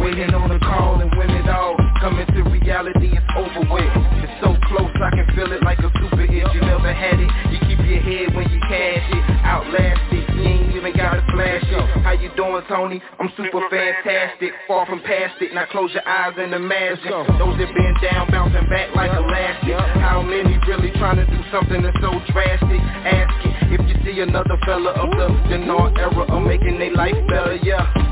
waiting on a call, and when it all coming to reality, it's over with. It's so close, I can feel it like a super hit. You never had it, you keep your head when you cash it. Outlast it, you ain't even gotta flash it. How you doing, Tony? I'm super fantastic, far from past it. Now close your eyes and imagine those that been down, bouncing back like elastic. How many really trying to do something that's so drastic? Ask it if you see another fella of the Dinar era of making their life better, yeah.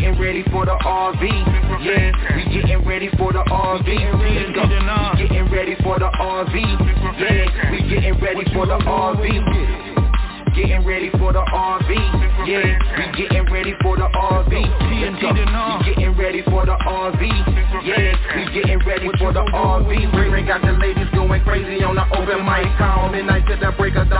Getting ready for the RV, yeah. We getting ready for the RV. Let's go. We getting ready for the RV, yeah. We getting ready for the RV. Getting ready for the RV, yeah. We getting ready for the RV. Let's go. We uh. getting ready for the RV, yeah. We getting ready for the RV. Ring got the ladies going crazy on the open mic call. Midnight to the break of dawn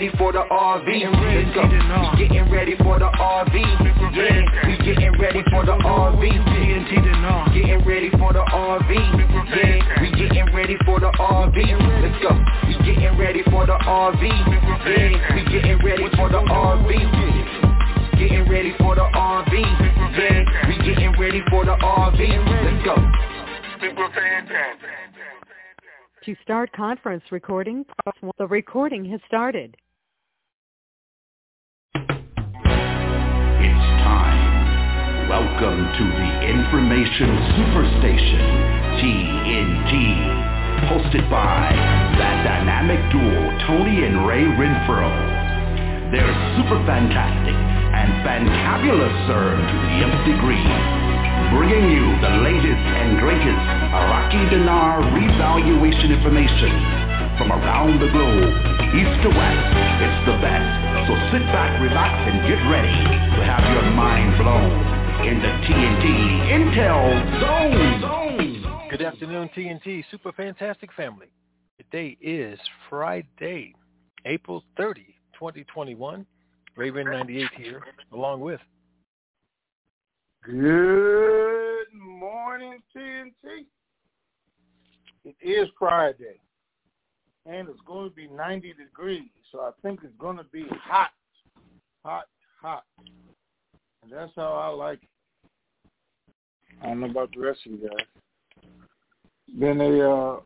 Ready for the RV. Let's go. We getting ready for the RV, yeah. We getting ready for the RV. Getting ready for the RV, yeah. We getting ready for the RV. Let's go. We getting ready for the RV, yeah. We getting ready for the RV. Getting ready for the RV, yeah. We getting ready for the RV. Let's go. To start conference recording. The recording has started. It's time. Welcome to the Information Superstation, TNT. Hosted by that dynamic duo, Tony and Ray Renfro. They're super fantastic and fantabulous, sir, to the nth degree. Bringing you the latest and greatest Iraqi dinar revaluation information from around the globe, east to west. It's the best. So sit back, relax, and get ready to have your mind blown in the TNT Intel Zone. Zone. Good afternoon, TNT Super Fantastic Family. Today is Friday, April 30, 2021. Raven 98 here, along with Good morning, TNT. It is Friday, and it's going to be 90 degrees. So I think it's going to be hot, hot, hot, and that's how I like it. I don't know about the rest of you guys. Been a uh,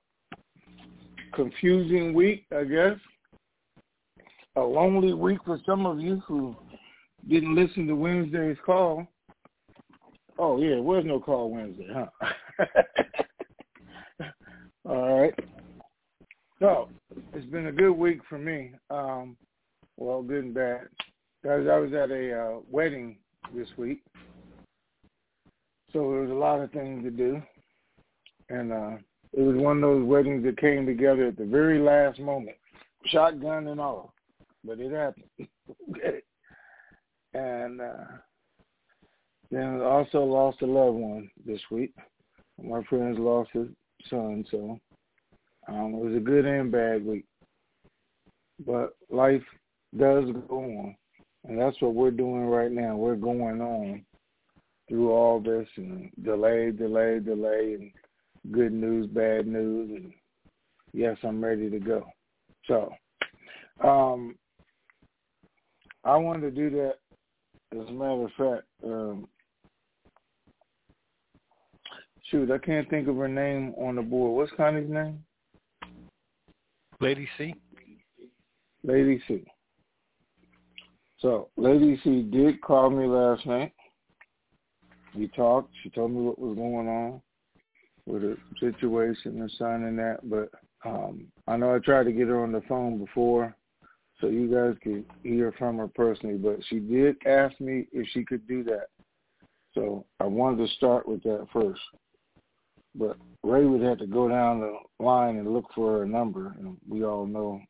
confusing week, I guess. A lonely week for some of you who didn't listen to Wednesday's call. Oh yeah, was no call Wednesday, huh? All right. So it's been a good week for me. Um, well, good and bad. Guys, I was at a uh, wedding this week, so there was a lot of things to do, and uh, it was one of those weddings that came together at the very last moment, shotgun and all, but it happened. And uh, then also lost a loved one this week. My friends lost his son, so um, it was a good and bad week. But life does go on, and that's what we're doing right now. We're going on through all this and delay, delay, delay, and good news, bad news, and yes, I'm ready to go. So, um, I wanted to do that. As a matter of fact, um, shoot, I can't think of her name on the board. What's Connie's name? Lady C. Lady C. So, Lady C did call me last night. We talked. She told me what was going on with the situation and signing that, but um, I know I tried to get her on the phone before so you guys could hear from her personally, but she did ask me if she could do that. So I wanted to start with that first. But Ray would have to go down the line and look for a number, and we all know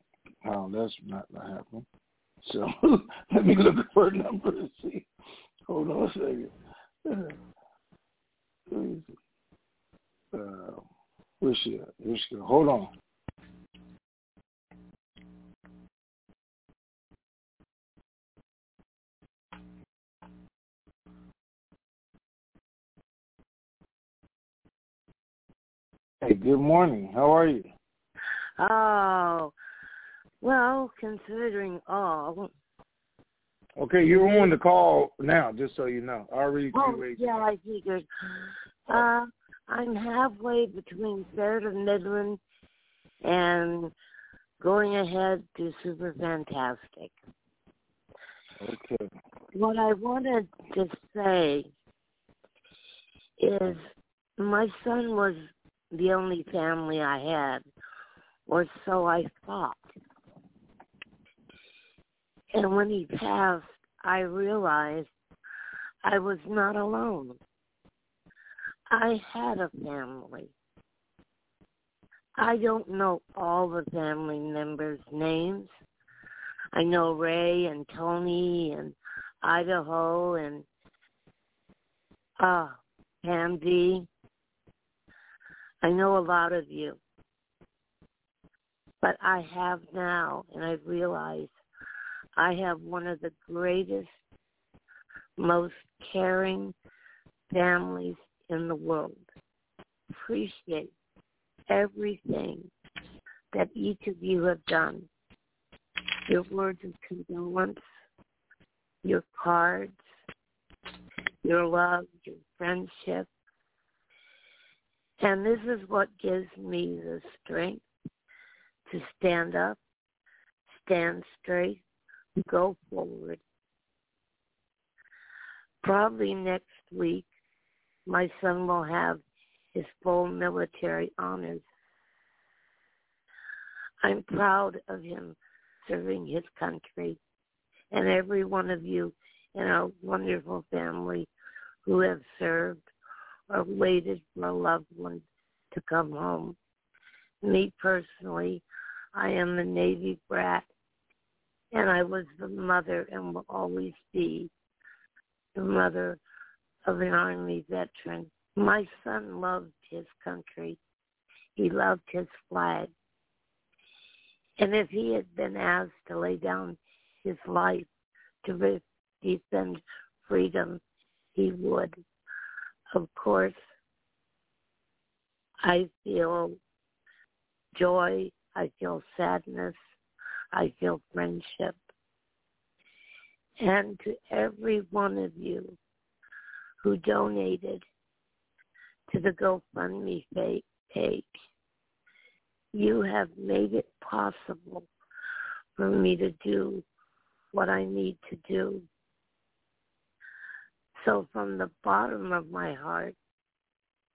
how that's not going to happen. So let me look for a number and see. Hold on a second. Uh, where's she at? Where's she Hold on. Hey, good morning. How are you? Oh, well, considering all. Okay, you're on the call now, just so you know. I already oh, yeah, I figured. Uh, I'm halfway between third and Midland and going ahead to Super Fantastic. Okay. What I wanted to say is my son was the only family I had, or so I thought. And when he passed, I realized I was not alone. I had a family. I don't know all the family members' names. I know Ray and Tony and Idaho and uh Pam D. I know a lot of you. But I have now, and I've realized I have one of the greatest, most caring families in the world. Appreciate everything that each of you have done. Your words of condolence, your cards, your love, your friendship, and this is what gives me the strength to stand up, stand straight, go forward. Probably next week, my son will have his full military honors. I'm proud of him serving his country and every one of you in our wonderful family who have served or waited for a loved one to come home. Me personally, I am a Navy brat, and I was the mother and will always be the mother of an Army veteran. My son loved his country. He loved his flag. And if he had been asked to lay down his life to defend freedom, he would of course, I feel joy. I feel sadness. I feel friendship. And to every one of you who donated to the GoFundMe page, you have made it possible for me to do what I need to do. So from the bottom of my heart,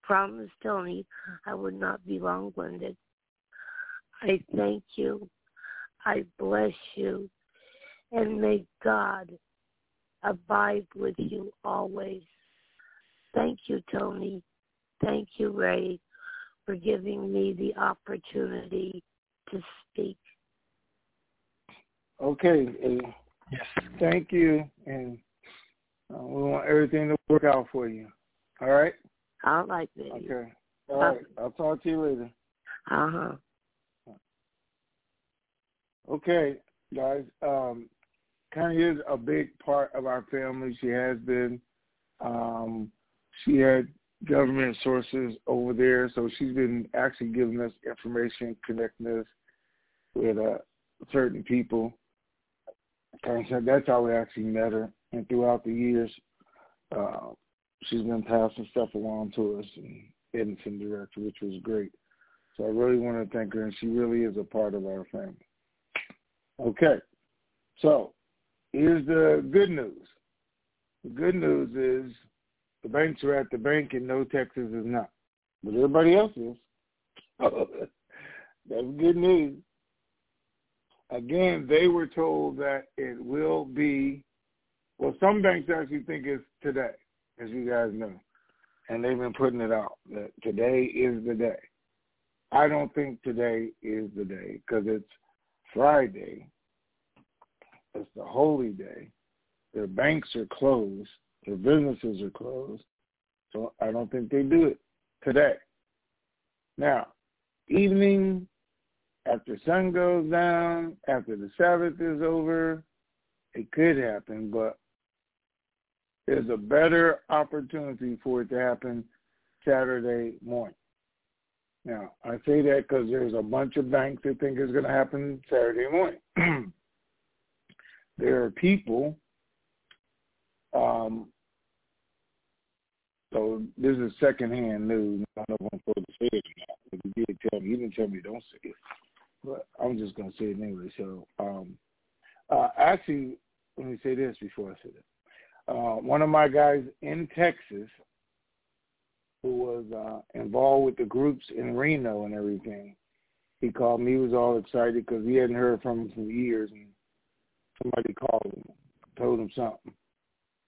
promise Tony I would not be long-winded. I thank you. I bless you. And may God abide with you always. Thank you, Tony. Thank you, Ray, for giving me the opportunity to speak. Okay. Yes. Thank you, and uh, we want everything to work out for you. All right. All right, baby. Okay. All right. I'll talk to you later. Uh huh. Okay, guys. Um, Connie is a big part of our family. She has been. Um, she had government sources over there, so she's been actually giving us information, connecting us with uh, certain people. And so that's how we actually met her. And throughout the years, uh, she's been passing stuff along to us and Edison director, which was great. So I really want to thank her, and she really is a part of our family. Okay, so here's the good news. The good news is the banks are at the bank and no Texas is not. But everybody else is. That's good news. Again, they were told that it will be, well, some banks actually think it's today, as you guys know. And they've been putting it out that today is the day. I don't think today is the day because it's Friday. It's the holy day. Their banks are closed. Their businesses are closed. So I don't think they do it today. Now, evening, after sun goes down, after the Sabbath is over, it could happen, but there's a better opportunity for it to happen Saturday morning. Now, I say that because there's a bunch of banks that think it's going to happen Saturday morning. there are people, um, so this is secondhand news. I don't know if I'm supposed to say it or not. But he did tell me. You didn't tell me don't say it. But I'm just going to say it anyway. So, um, uh, actually, let me say this before I say that. Uh, one of my guys in Texas who was uh, involved with the groups in Reno and everything. He called me. He was all excited because he hadn't heard from him for years, and somebody called him, told him something.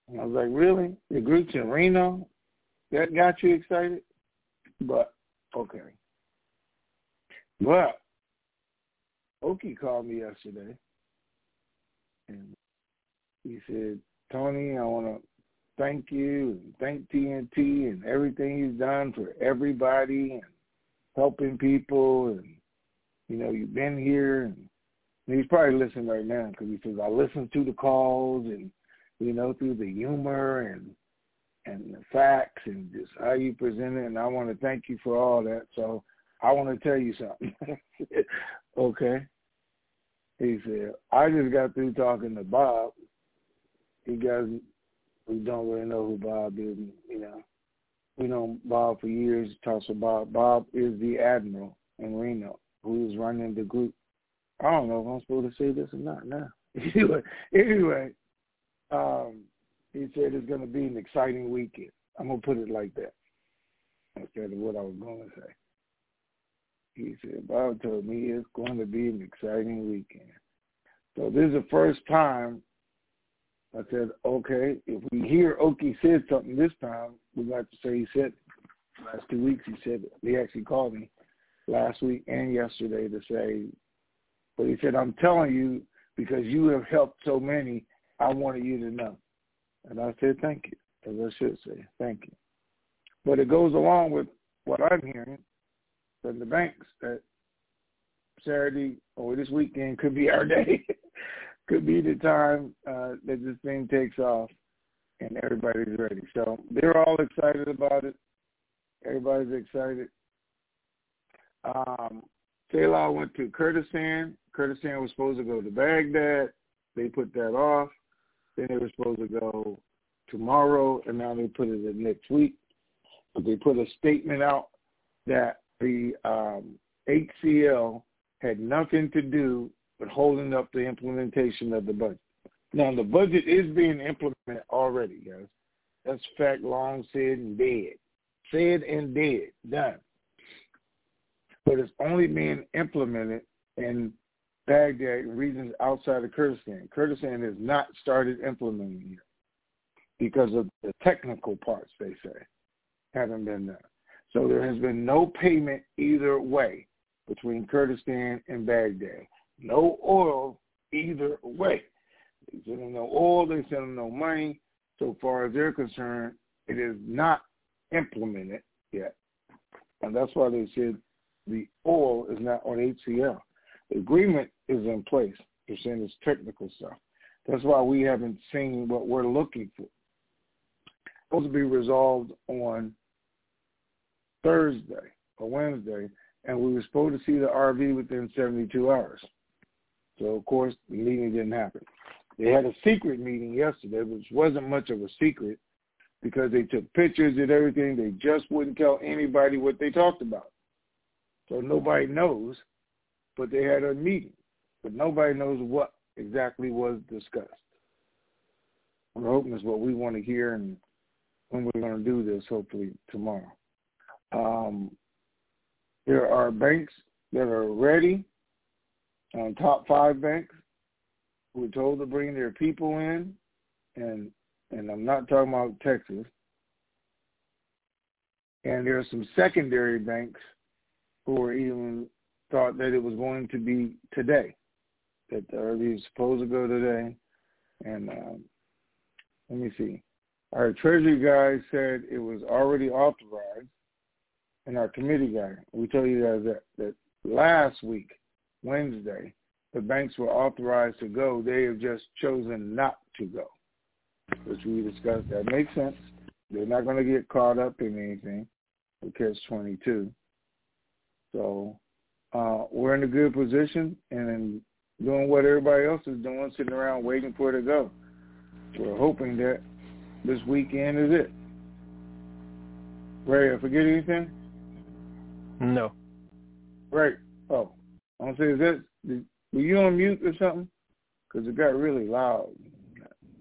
And I was like, "Really? The groups in Reno? That got you excited?" But okay. But Okie called me yesterday, and he said, "Tony, I want to thank you and thank TNT and everything you've done for everybody and helping people and you know you've been here and, and he's probably listening right now because he says I listen to the calls and you know through the humor and and the facts and just how you present it and I want to thank you for all that. So I want to tell you something. Okay? He said I just got through talking to Bob he got we don't really know who Bob is. You know, we know Bob for years. Talks about Bob is the admiral in Reno who is running the group. I don't know if I'm supposed to say this or not now. anyway, anyway, um, he said it's going to be an exciting weekend. I'm to put it like that instead of what I was going to say. He said, Bob told me it's going to be an exciting weekend. So this is the first time I said, okay, if we hear Okie said something this time, we got to say he said. Last two weeks he said. He actually called me last week and yesterday to say, but he said, I'm telling you because you have helped so many, I wanted you to know. And I said, thank you, as I should say, thank you. But it goes along with what I'm hearing from the banks that Saturday or this weekend could be our day. Could be the time uh, that this thing takes off and everybody's ready. So they're all excited about it. Everybody's excited. Um, Salah went to Kurdistan. Kurdistan was supposed to go to Baghdad. They put that off. Then they were supposed to go tomorrow, and now they put it in next week. But they put a statement out that the um, HCL had nothing to do with holding up the implementation of the budget. Now, the budget is being implemented already, guys. That's fact long said and dead. Said and dead. Done. But it's only being implemented in Baghdad and regions outside of Kurdistan. Kurdistan has not started implementing it because of the technical parts, they say, haven't been done. So there has been no payment either way between Kurdistan and Baghdad. No oil either way. They send them no oil, they send them no money. So far as they're concerned, it is not implemented yet. And that's why they said the oil is not on HCL. The agreement is in place. They're saying it's technical stuff. That's why we haven't seen what we're looking for. It's supposed to be resolved on Thursday or Wednesday, and we were supposed to see the RV within 72 hours. So, of course, the meeting didn't happen. They had a secret meeting yesterday, which wasn't much of a secret because they took pictures and everything. They just wouldn't tell anybody what they talked about. So nobody knows, but they had a meeting. But nobody knows what exactly was discussed. I'm hoping it's what we want to hear and when we're going to do this, hopefully tomorrow. Um, there are banks that are ready, um, top five banks who are told to bring their people in, and and I'm not talking about Texas. And there are some secondary banks who are even thought that it was going to be today, that the RV is supposed to go today. And um, let me see. Our Treasury guy said it was already authorized, and our committee guy, we told you guys that, that last week, Wednesday, the banks were authorized to go. They have just chosen not to go, which we discussed. That makes sense. They're not going to get caught up in anything because 22. So uh, we're in a good position and doing what everybody else is doing, sitting around waiting for it to go. We're hoping that this weekend is it. Ray, I forget anything? No. Right. Oh, I want to say, is that were you on mute or something? Because it got really loud.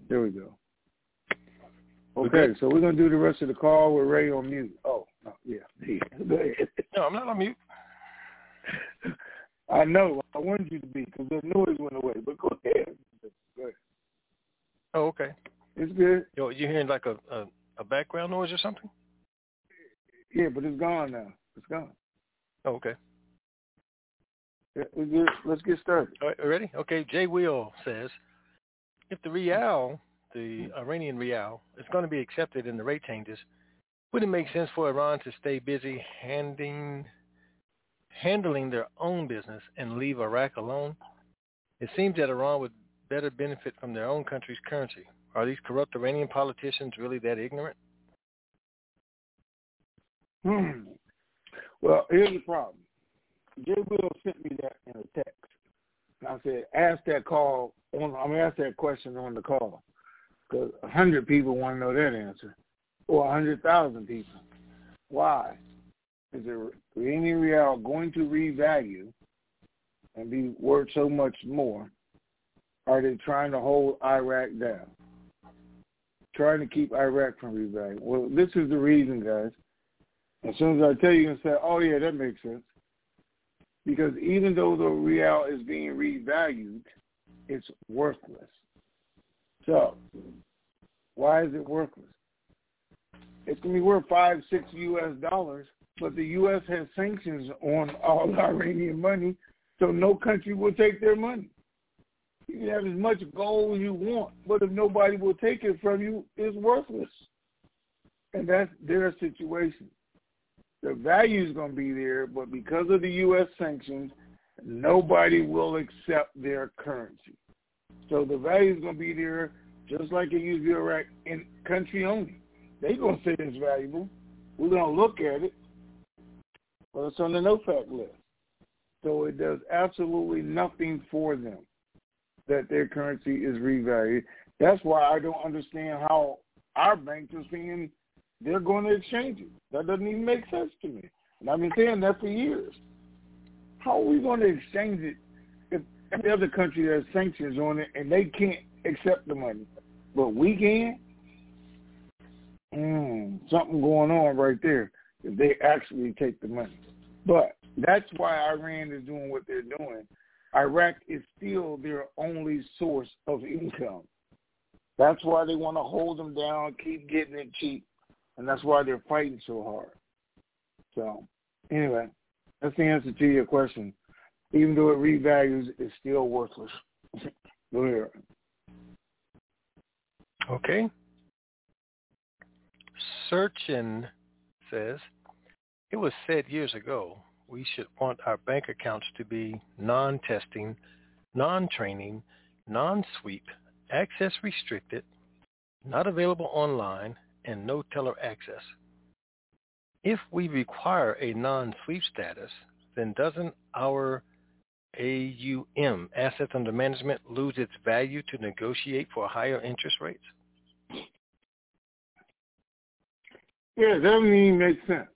There we go. Okay, so we're gonna do the rest of the call. We're ready on mute. Oh, no, yeah. no, I'm not on mute. I know. I wanted you to be because the noise went away. But go ahead. Go ahead. Oh, okay. It's good. Yo, you hearing like a, a a background noise or something? Yeah, but it's gone now. It's gone. Oh, okay. Let's get started. All right, ready? Okay. Jay Wheel says, if the rial, the Iranian rial, is going to be accepted in the rate changes, would it make sense for Iran to stay busy handing, handling their own business and leave Iraq alone? It seems that Iran would better benefit from their own country's currency. Are these corrupt Iranian politicians really that ignorant? Hmm. Well, here's the problem. Jay Will sent me that in a text. I said, ask that call on. I'm gonna ask that question on the call because a hundred people want to know that answer, or a hundred thousand people. Why is the Iranian rial going to revalue and be worth so much more? Are they trying to hold Iraq down? Trying to keep Iraq from revaluing? Well, this is the reason, guys. As soon as I tell you, and say, "Oh yeah, that makes sense." Because even though the rial is being revalued, it's worthless. So, why is it worthless? It's to be worth five, six U.S. dollars, but the U.S. has sanctions on all Iranian money, so no country will take their money. You can have as much gold as you want, but if nobody will take it from you, it's worthless. And that's their situation the value is going to be there, but because of the U.S. sanctions, nobody will accept their currency. So the value is going to be there just like it used to be Iraq in country only. They're going to say it's valuable. We're going to look at it, but it's on the OFAC list. So it does absolutely nothing for them that their currency is revalued. That's why I don't understand how our banks are saying they're going to exchange it. That doesn't even make sense to me. And I've been saying that for years. How are we going to exchange it if every other country has sanctions on it and they can't accept the money, but we can? Mm, something going on right there if they actually take the money. But that's why Iran is doing what they're doing. Iraq is still their only source of income. That's why they want to hold them down, keep getting it cheap, and that's why they're fighting so hard. So, anyway, that's the answer to your question. Even though it revalues, it's still worthless. Okay. Searchin says, it was said years ago we should want our bank accounts to be non-testing, non-training, non-sweep, access restricted, not available online, and no teller access. If we require a non-sweep status, then doesn't our AUM, assets under management, lose its value to negotiate for higher interest rates? Yeah, that doesn't even make sense.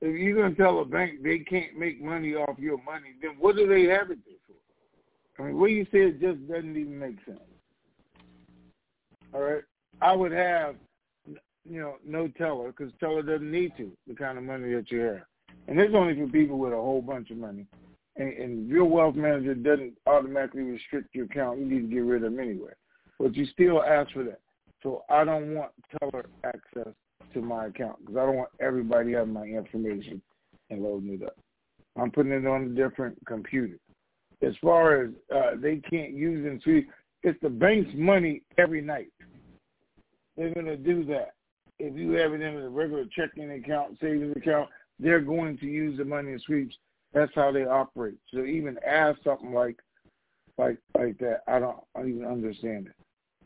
If you're going to tell a bank they can't make money off your money, then what do they have it there for? I mean, what you said just doesn't even make sense. All right? I would have, you know, no teller because teller doesn't need to, the kind of money that you have. And it's only for people with a whole bunch of money. And, and your wealth manager doesn't automatically restrict your account. You need to get rid of them anyway. But you still ask for that. So I don't want teller access to my account because I don't want everybody having my information and loading it up. I'm putting it on a different computer. As far as uh, they can't use and see, it's the bank's money every night. They're going to do that. If you have it in a regular checking account, savings account, they're going to use the money in sweeps. That's how they operate. So even ask something like, like, like that, I don't, I even understand it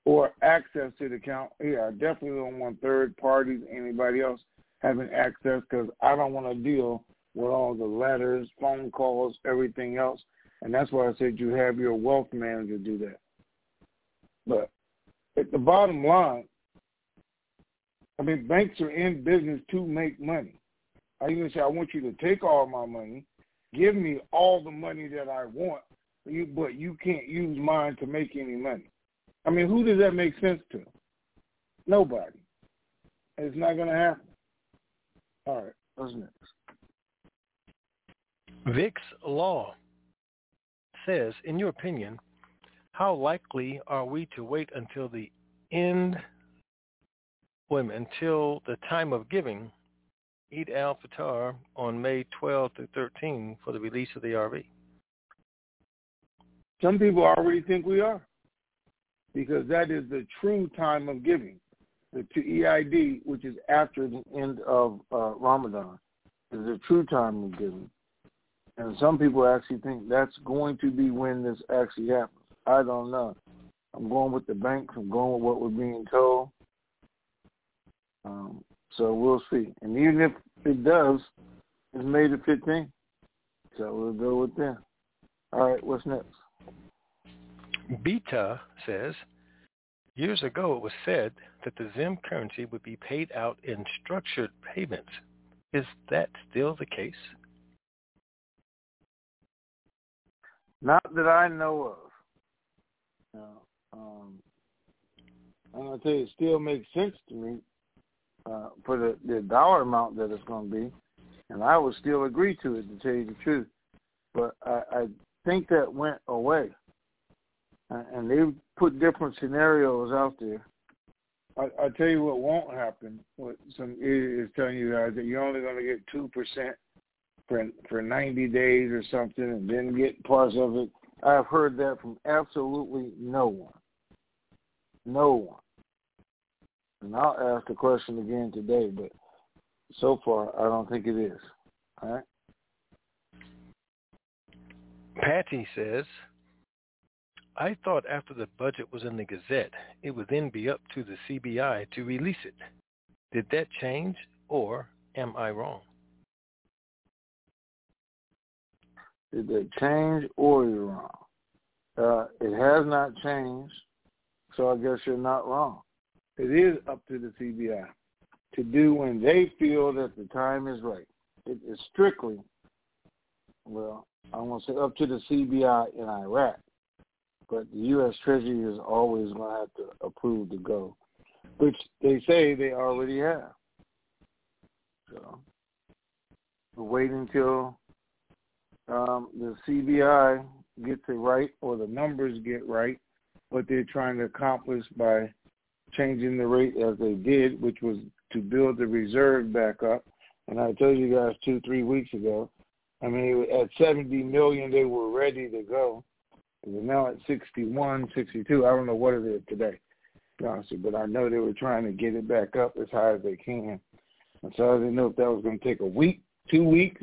or access to the account. Yeah, I definitely don't want third parties, anybody else having access because I don't want to deal with all the letters, phone calls, everything else. And that's why I said you have your wealth manager do that. But at the bottom line, I mean, banks are in business to make money. I even say I want you to take all my money, give me all the money that I want, but you can't use mine to make any money. I mean, who does that make sense to? Nobody. It's not going to happen. All right, what's next? Vic's Law says, in your opinion, how likely are we to wait until the end, wait until the time of giving, Eid al-Fitr on May 12 to 13 for the release of the RV? Some people already think we are because that is the true time of giving. The EID, which is after the end of uh, Ramadan, is the true time of giving. And some people actually think that's going to be when this actually happens. I don't know. I'm going with the banks. I'm going with what we're being told. Um, so we'll see. And even if it does, it's May the 15th. So we'll go with that. All right, what's next? Beta says, years ago it was said that the Zim currency would be paid out in structured payments. Is that still the case? Not that I know of. No. Um, I'm gonna tell you, it still makes sense to me uh, for the, the dollar amount that it's going to be, and I would still agree to it to tell you the truth. But I, I think that went away and they put different scenarios out there. I, I tell you what won't happen. What some idiot is telling you guys that you're only going to get two percent for for 90 days or something, and then get parts of it. I've heard that from absolutely no one. No one. And I'll ask the question again today, but so far I don't think it is. All right. Patty says, I thought after the budget was in the Gazette, it would then be up to the CBI to release it. Did that change, or am I wrong? Did they change or you're wrong? Uh, it has not changed, so I guess you're not wrong. It is up to the CBI to do when they feel that the time is right. It is strictly, well, I won't say up to the CBI in Iraq, but the U.S. Treasury is always going to have to approve to go, which they say they already have. So we're waiting until um, the CBI gets it right or the numbers get right, what they're trying to accomplish by changing the rate as they did, which was to build the reserve back up. And I told you guys two, three weeks ago, I mean, at 70 million, they were ready to go. And they're now at 61, 62. I don't know what it is today, honestly, but I know they were trying to get it back up as high as they can. And so I didn't know if that was going to take a week, two weeks,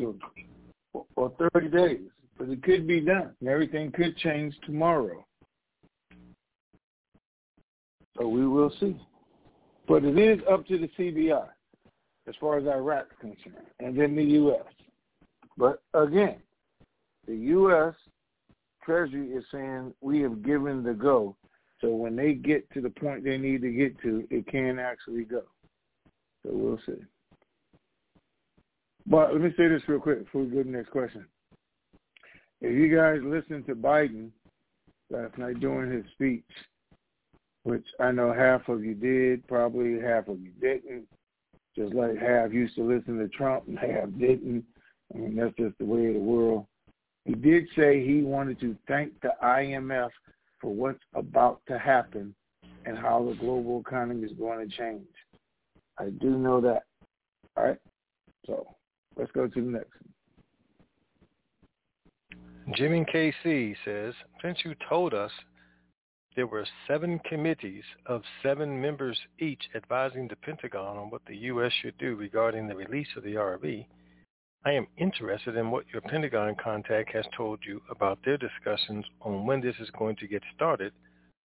or, or 30 days. But it could be done. And everything could change tomorrow. So we will see. But it is up to the CBI as far as Iraq is concerned, and then the U.S. But again, the U.S. Treasury is saying we have given the go. So when they get to the point they need to get to, it can actually go. So we'll see. But let me say this real quick before we go to the next question. If you guys listened to Biden last night during his speech, which I know half of you did, probably half of you didn't. Just like half used to listen to Trump and half didn't. I mean, that's just the way of the world. He did say he wanted to thank the IMF for what's about to happen and how the global economy is going to change. I do know that. All right. So let's go to the next. Jimmy KC says, since you told us there were seven committees of seven members each advising the Pentagon on what the U.S. should do regarding the release of the RV. I am interested in what your Pentagon contact has told you about their discussions on when this is going to get started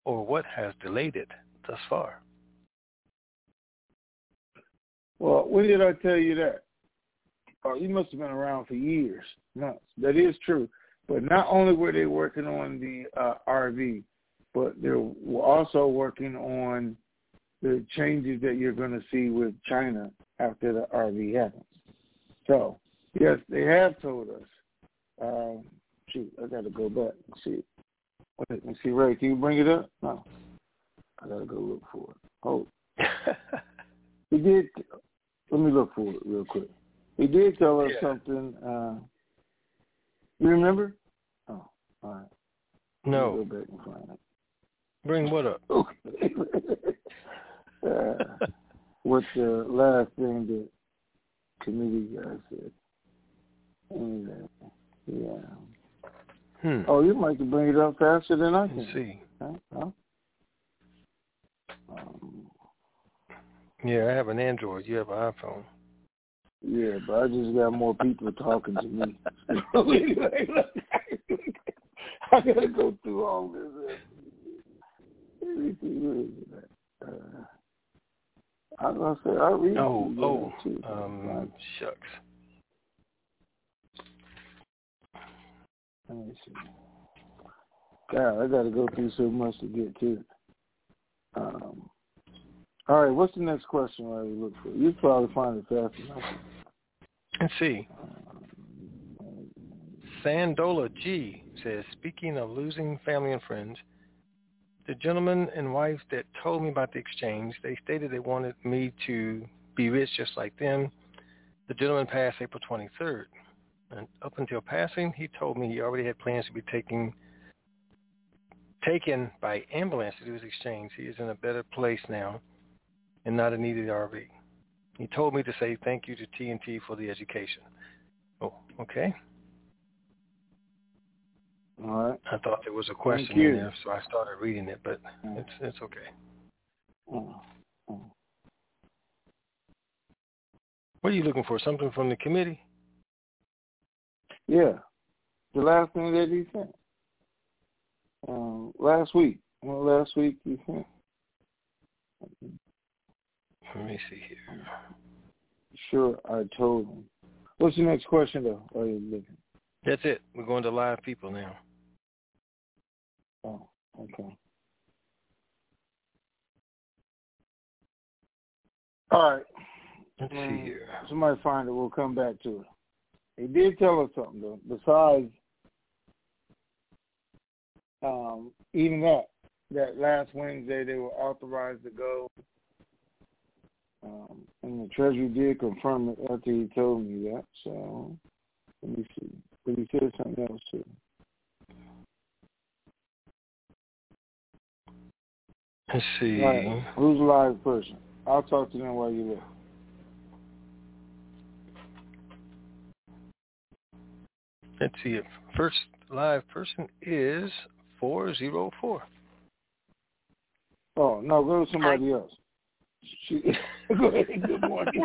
or what has delayed it thus far. Well, when did I tell you that? Oh, you must have been around for years, months. That is true. But not only were they working on the uh, RV, but they're also working on the changes that you're going to see with China after the RV happens. So, yes, they have told us. Um, shoot, I got to go back and see. Wait, Let me see, Ray, can you bring it up? No. I got to go look for it. Oh. he did. Let me look for it real quick. He did tell us yeah. something. Uh, you remember? Oh, all right. No. Go back and find it. Bring what up? uh, what's the last thing that committee guy said? And, yeah. Hmm. Oh, you might can bring it up faster than I can. Let's see. Huh? Huh? Um, yeah, I have an Android. You have an iPhone. Yeah, but I just got more people talking to me. I gotta go through all this. Uh, I'm gonna say I read. Oh, oh, too. um, shucks. Let me see. God, I got to go through so much to get to it. Um, all right, what's the next question I look for? You probably find it fast enough. Let's see. Sandola G says, speaking of losing family and friends, the gentleman and wife that told me about the exchange, they stated they wanted me to be rich just like them. The gentleman passed April 23rd. And up until passing, he told me he already had plans to be taking taken by ambulance to do his exchange. He is in a better place now and not in need of the RV. He told me to say thank you to TNT for the education. Oh, okay. All right. I thought there was a question in there, so I started reading it, but mm. it's it's okay. Mm. Mm. What are you looking for? Something from the committee? Yeah, the last thing that he sent. Um, last week. Well, last week he sent. Let me see here. Sure, I told him. What's the next question, though? Are you looking? That's it. We're going to live people now. Oh, okay. All right. Let's see Mm, here. Somebody find it. We'll come back to it. He did tell us something though. Besides, um, even that, that last Wednesday they were authorized to go, um, and the Treasury did confirm it after he told me that. So let me see. But he said something else too. Let's see. All right. Who's the live person? I'll talk to them while you look. Let's see. If first live person is four zero four. Oh no, go to somebody else. She, go ahead. Good morning.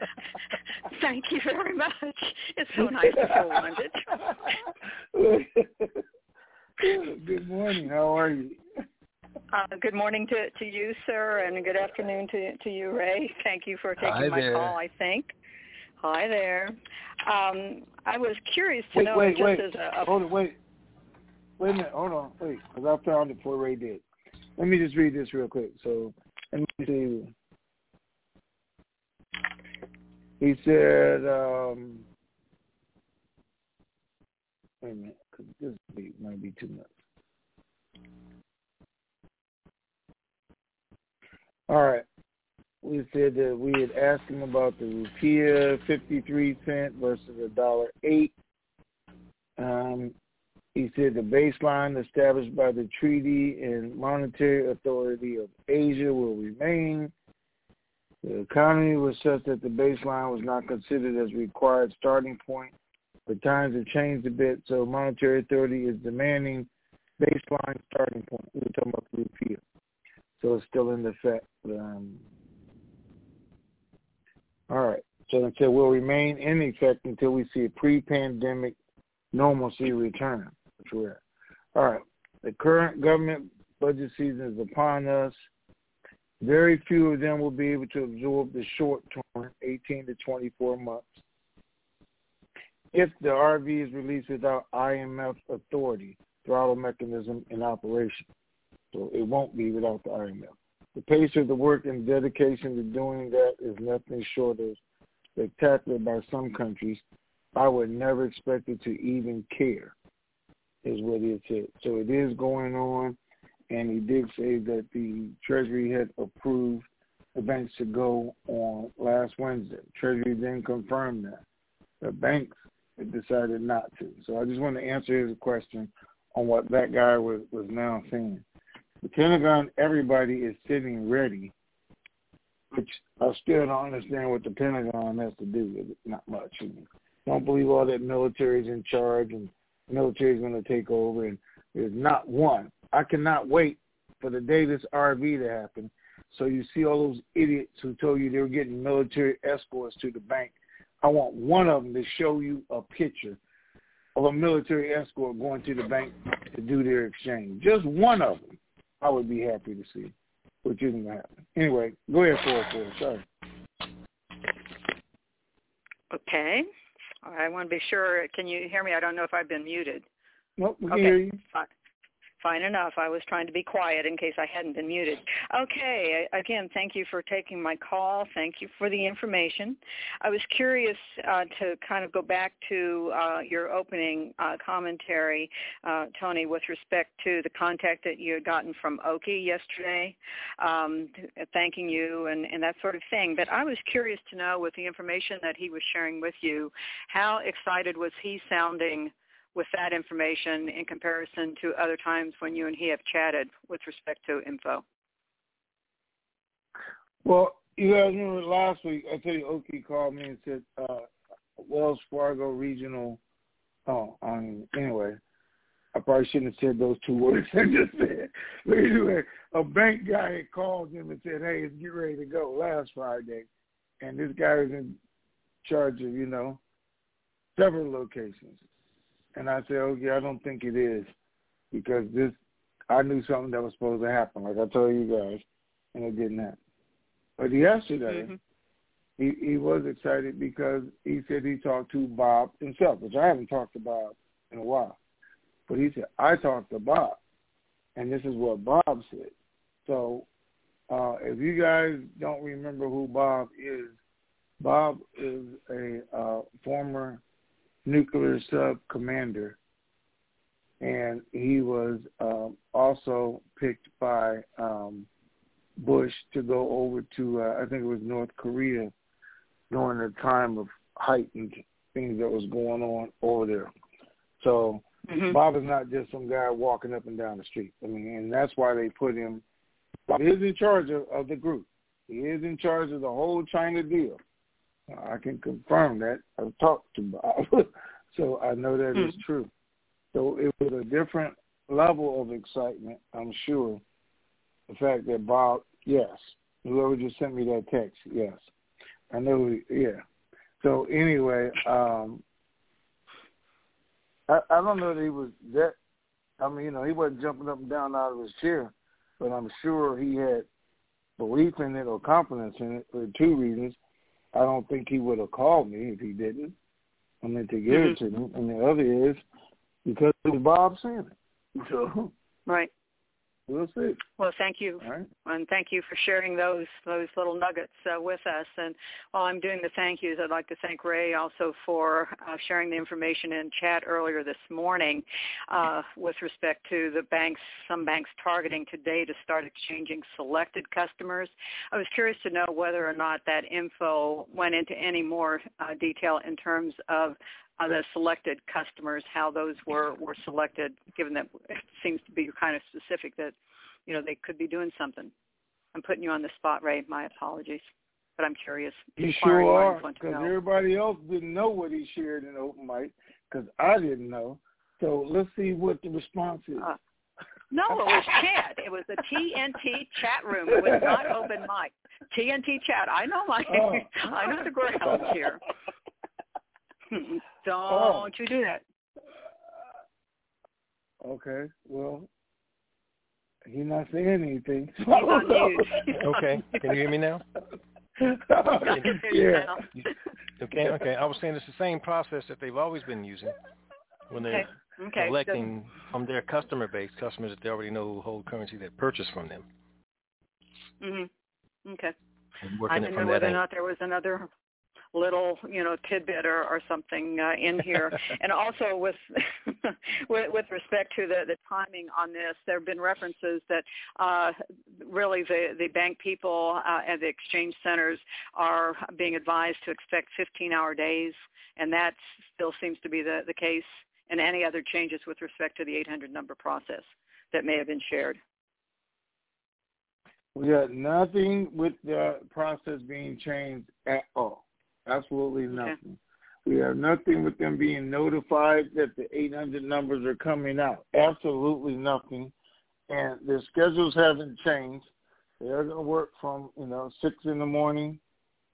Thank you very much. It's so nice to feel wanted. Good morning. How are you? Uh, good morning to, to you, sir, and good afternoon to, to you, Ray. Thank you for taking Hi my there. call, I think. Hi there. Um, I was curious to Wait, know wait, just wait. as a, a Hold on, wait. Wait a minute. Hold on. Wait, because I found it before Ray did. Let me just read this real quick. So let me see. He said, um, wait a minute, because this might be too much. All right. We said that we had asked him about the rupiah, 53 cent versus a dollar eight. Um, he said the baseline established by the Treaty and Monetary Authority of Asia will remain. The economy was such that the baseline was not considered as required starting point. But times have changed a bit, so Monetary Authority is demanding baseline starting point. We were talking about the rupiah. So it's still in effect. Um, all right. So it will remain in effect until we see a pre-pandemic normalcy return. Which we're. All right. The current government budget season is upon us. Very few of them will be able to absorb the short term, 18 to 24 months. If the RV is released without IMF authority, throttle mechanism in operation. So it won't be without the IMF. The pace of the work and dedication to doing that is nothing short of spectacular by some countries. I would never expect it to even care, is what he said. So it is going on, and he did say that the Treasury had approved the banks to go on last Wednesday. Treasury then confirmed that. The banks had decided not to. So I just want to answer his question on what that guy was, was now saying. The Pentagon, everybody is sitting ready, which I still don't understand what the Pentagon has to do with it. Not much. I don't believe all that military's in charge and military's going to take over. And there's not one. I cannot wait for the day this RV to happen. So you see all those idiots who told you they were getting military escorts to the bank. I want one of them to show you a picture of a military escort going to the bank to do their exchange. Just one of them. I would be happy to see, which isn't going to happen. Anyway, go ahead, four four. Sorry. okay. I want to be sure. Can you hear me? I don't know if I've been muted. Nope, we can Okay. hear you. Fine. Fine enough. I was trying to be quiet in case I hadn't been muted. Okay. Again, thank you for taking my call. Thank you for the information. I was curious uh, to kind of go back to uh, your opening uh, commentary, uh, Tony, with respect to the contact that you had gotten from Oki yesterday, um, thanking you and, and that sort of thing. But I was curious to know, with the information that he was sharing with you, how excited was he sounding with that information in comparison to other times when you and he have chatted with respect to info? Well, you guys remember last week, I tell you, Oki called me and said, uh, Wells Fargo Regional, oh, um, anyway, I probably shouldn't have said those two words I just said. But anyway, a bank guy had called him and said, hey, get ready to go last Friday. And this guy was in charge of, you know, several locations. And I said, okay, I don't think it is because this, I knew something that was supposed to happen, like I told you guys, and it didn't happen. But yesterday, Mhm. he he was excited because he said he talked to Bob himself, which I haven't talked to Bob in a while. But he said I talked to Bob, and this is what Bob said. So uh, if you guys don't remember who Bob is, Bob is a uh, former nuclear sub commander, and he was um, also picked by um, Bush to go over to uh, I think it was North Korea during the time of heightened things that was going on over there. So Mhm. Bob is not just some guy walking up and down the street. I mean, and that's why they put him. Bob is in charge of, of the group. He is in charge of the whole China deal. I can confirm that. I've talked to Bob, so I know that is Hmm. true. So it was a different level of excitement, I'm sure. The fact that Bob, yes, whoever just sent me that text, yes, I know, yeah. So anyway, um, I, I don't know that he was that. I mean, you know, he wasn't jumping up and down out of his chair, but I'm sure he had belief in it or confidence in it for two reasons. I don't think he would have called me if he didn't. I mean, to give it to him. and the other is because it was Bob it. So Right. We'll see. Well, thank you, right. and thank you for sharing those those little nuggets uh, with us. And while I'm doing the thank yous, I'd like to thank Ray also for uh, sharing the information in chat earlier this morning uh, with respect to the banks, some banks targeting today to start exchanging selected customers. I was curious to know whether or not that info went into any more uh, detail in terms of uh, the selected customers, how those were were selected, given that it seems to be kind of specific that you know they could be doing something. I'm putting you on the spot, Ray. My apologies, but I'm curious. You sure are, minds want to because everybody else didn't know what he shared in open mic, because I didn't know. So let's see what the response is. Uh, No, it was chat. It was a TNT chat room. It was not open mic. TNT chat. I know my. Oh. I know the grounds here. Don't Oh. you do that. Okay, well, he's not saying anything. He's. Okay, can you hear me now? yeah. Okay, okay. I was saying it's the same process that they've always been using when they're Okay. Okay. collecting from their customer base, customers that they already know who hold currency that purchase from them. hmm Okay. I didn't know whether or not there was another little, you know, tidbit or, or something uh, in here. and also with, with with respect to the the timing on this, there have been references that uh, really the the bank people uh, and the exchange centers are being advised to expect 15-hour days, and that still seems to be the the case. And any other changes with respect to the 800 number process that may have been shared. We got nothing with the process being changed at all. Absolutely nothing. We have nothing with them being notified that the 800 numbers are coming out. Absolutely nothing. And their schedules haven't changed. They're going to work from, you know, 6 in the morning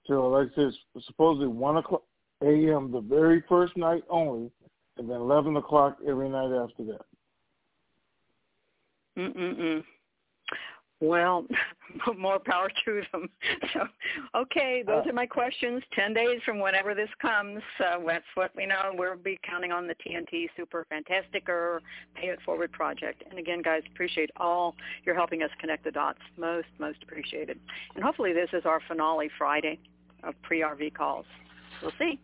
till, like I said, supposedly 1 o'clock a.m. the very first night only, and then 11 o'clock every night after that. Mm-mm-mm. Well, more power to them. So, okay, those Uh, are my questions. Ten days from whenever this comes, uh, that's what we know. We'll be counting on the TNT Super Fantastic or Pay It Forward project. And again, guys, appreciate all you're helping us connect the dots. Most, most appreciated. And hopefully, this is our finale Friday of pre-RV calls. We'll see.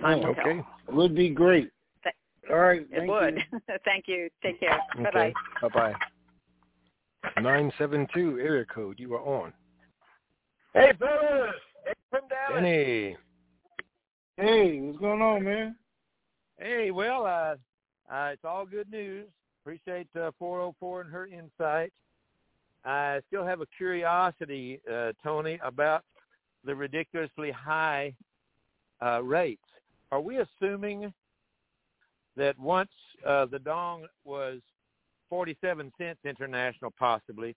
Time tell. Okay. Would be great. Th- All right. It would. you. Thank you. Take care. Bye bye. Bye bye. Nine seven two area code. You are on. Hey, fellas. Hey, from Dallas. Benny. Hey, what's going on, man? Hey, well, uh, uh, it's all good news. Appreciate uh, 404 and her insight. I still have a curiosity, uh, Tony, about the ridiculously high uh, rates. Are we assuming that once uh, the dong was 47 cents international, possibly,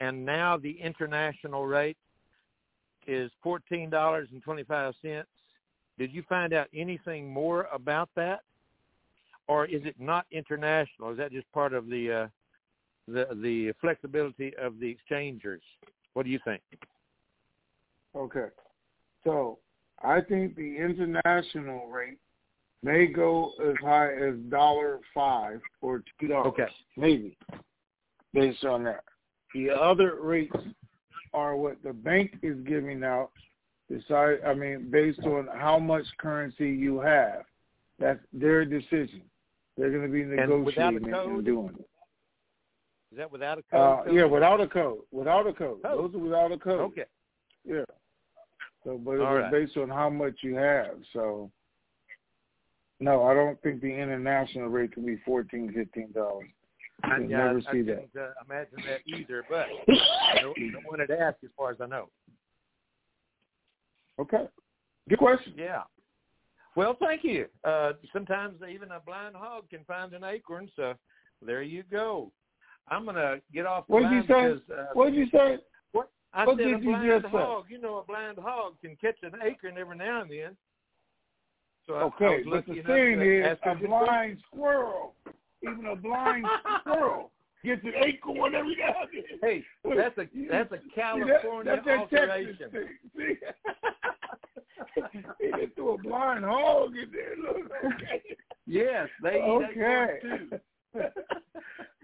and now the international rate is $14.25? Did you find out anything more about that? Or is it not international? Is that just part of the uh, the the flexibility of the exchangers? What do you think? Okay. So I think the international rate may go as high as dollar five or two dollars. Okay. Maybe. Based on that. The other rates are what the bank is giving out decide I mean, based on how much currency you have. That's their decision. They're gonna be And without a negotiating code? and doing it. Is that without a code? Uh, yeah, without a code. Without a code. Code. Those are without a code. Okay. Yeah. So, but it's right. based on how much you have. So, no, I don't think the international rate can be fourteen, fifteen dollars. I, I, never I see that. didn't uh, imagine that either, but no, no one had asked as far as I know. Okay. Good question. Yeah. Well, thank you. Uh, sometimes even a blind hog can find an acorn, so there you go. I'm gonna get off What did you say? because uh, What did you say? what I what said a you blind say? hog. You know, a blind hog can catch an acorn every now and then. So I- I, Okay, but the thing is, a blind squirrel, even a blind squirrel, gets an acorn every now and then. Hey, that's a that's a See, that- California that's that alteration. See? he just threw a blind hog in there. Look, okay. Yes, they eat Okay. too.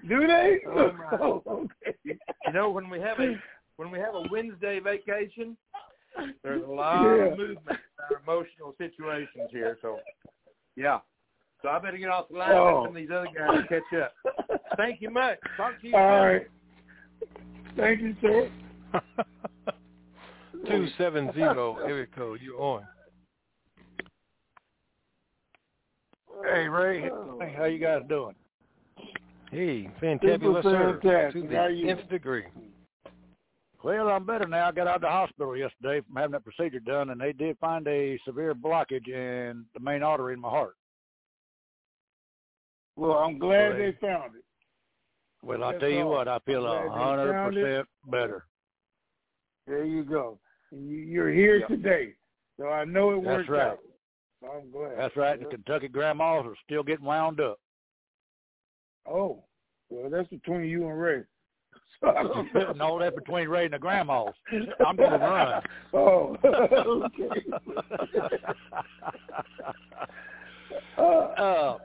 Do they? Oh. Oh, okay. You know, when we have a when we have a Wednesday vacation, there's a lot Yeah. of movement in our emotional situations here. So, yeah. So I better get off the line Oh. and these other guys catch up. Thank you much. Talk to you All soon. right. Thank you, sir. Two seven zero area code. You're on. Hey Ray, hey, how you guys doing? Hey, fantabulous sir. fantastic. To the nth degree. Well, I'm better now. I got out of the hospital yesterday from having that procedure done, and they did find a severe blockage in the main artery in my heart. Well, I'm glad they found it. Well, I That's tell you all. what, I feel a hundred percent better. There you go. You- You're here Yep. today, so I know it That's worked right. out. So I'm glad. That's right. The Kentucky grandmas are still getting wound up. Oh, well, that's between you and Ray. So I don't know. no, that's between Ray and the grandmas. I'm going to run. Oh, okay. uh, uh,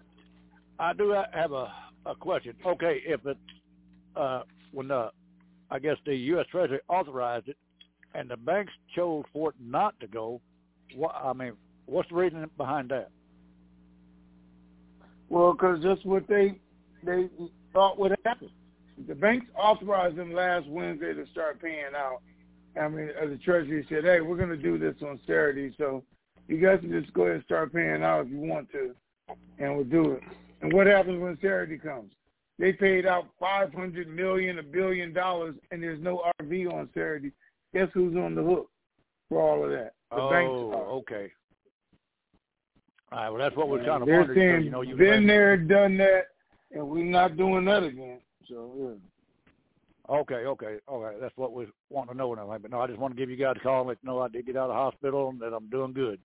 I do have a, a question. Okay, if it uh, when the I guess the U.S. Treasury authorized it, and the banks chose for it not to go, what I mean, what's the reason behind that? well, because that's what they they thought would happen. The banks authorized them last Wednesday to start paying out. I mean, the Treasury said, "Hey, we're going to do this on Saturday, so you guys can just go ahead and start paying out if you want to, and we'll do it." And what happens when Saturday comes? They paid out five hundred million, a billion dollars, and there's no RV on Saturday. Guess who's on the hook for all of that? The oh, banks oh, are. okay. All right. Well, that's what we're trying to They're wonder. saying, you know, you've been there, done that, and we're not doing that again. So yeah. Okay, okay, okay. That's what we want to know and everything. But no, I just want to give you guys a call and let you know I did get out of the hospital and that I'm doing good.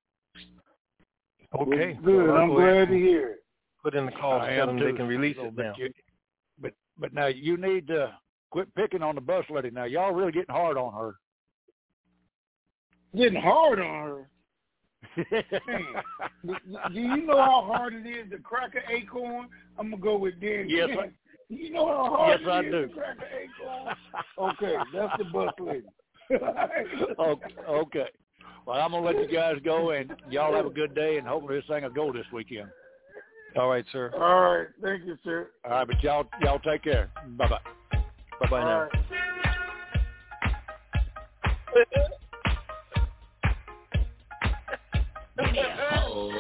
Okay. Well, good. Well, I'll I'm glad to hear it. Put in the call to I tell am them they can release So, it but now. you- but but now you need to quit picking on the bus lady. Now y'all really getting hard on her. Getting hard on her. Hmm. Do do you know how hard it is to crack an acorn? I'm gonna go with Dan. Yes, I- Do you know how hard Yes, I it is do. to crack an acorn? Okay, that's the bus lady. okay, okay. Well, I'm gonna let you guys go, and y'all have a good day, and hopefully this thing will go this weekend. All right, sir. All right, thank you, sir. All right, but y'all y'all take care. Bye bye. Bye bye All now. right. Oh,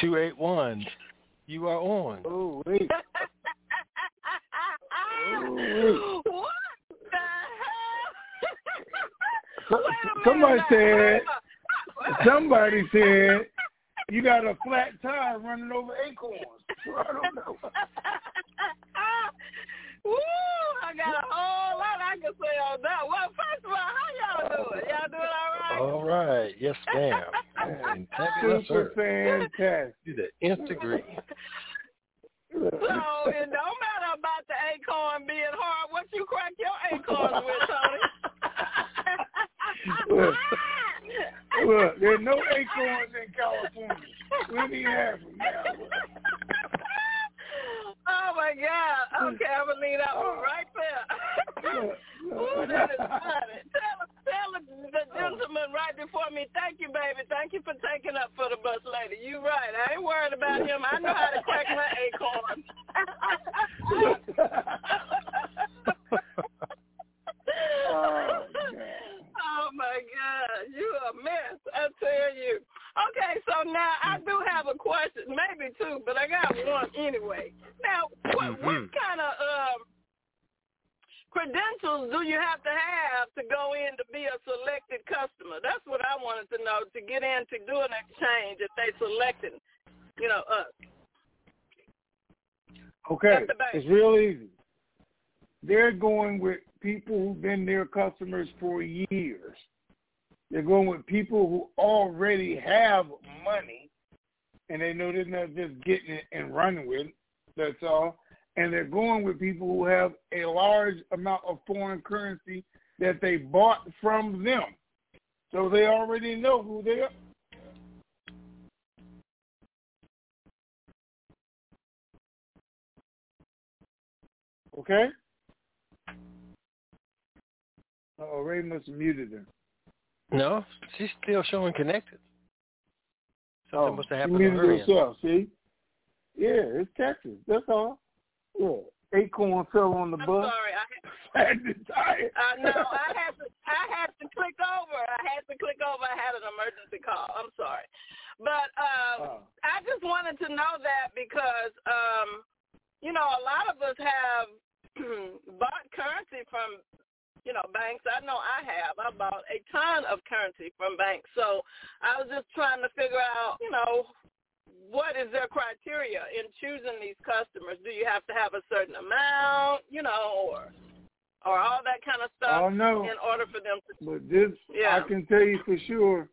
Two eight one. You are on. Oh, wait. what the hell? Somebody said, somebody said, you got a flat tire running over acorns. I don't know. Woo! I got a whole lot I can say on that. Well, first of all, how y'all doing? Y'all doing all right? All right. Yes, ma'am. And Super sir. fantastic. To the nth degree. So it don't matter about the acorn being hard. What you crack your acorns with, Tony? Look, look, there's no acorns in California. We don't have them now. oh my God. Okay, I'm gonna leave that one right there. Ooh, that is funny. Tell, tell the oh. gentleman right before me, thank you, baby. Thank you for taking up for the bus lady. You right. I ain't worried about him. I know how to crack my acorn. oh my God, you a mess. I tell you. Okay, so now I do have a question, maybe two, but I got one anyway. Now, what, what kind of um, credentials do you have to have to go in to be a selected customer? That's what I wanted to know to get in to do an exchange if they selected, you know, us. Okay, At the bank. it's real easy. They're going with people who've been their customers for years. They're going with people who already have money, and they know they're not just getting it and running with it. That's all. And they're going with people who have a large amount of foreign currency that they bought from them. So they already know who they are. Okay? Oh, Ray must have muted her. No, she's still showing connected. Something Oh, must have she happened on muted her end. herself, see? Yeah, it's Texas. That's all. Yeah. Acorn fell on the I'm bus. sorry. I, Fat and tired. I know. I had to. I had to click over. I had to click over. I had an emergency call. I'm sorry, but um, Oh. I just wanted to know that because um, you know a lot of us have bought currency from you know banks. I know I have. I bought a ton of currency from banks. So I was just trying to figure out you know what is their criteria in choosing these customers? Do you have to have a certain amount, you know, or or all that kind of stuff Oh, no. in order for them to But this, Yeah. I can tell you for sure,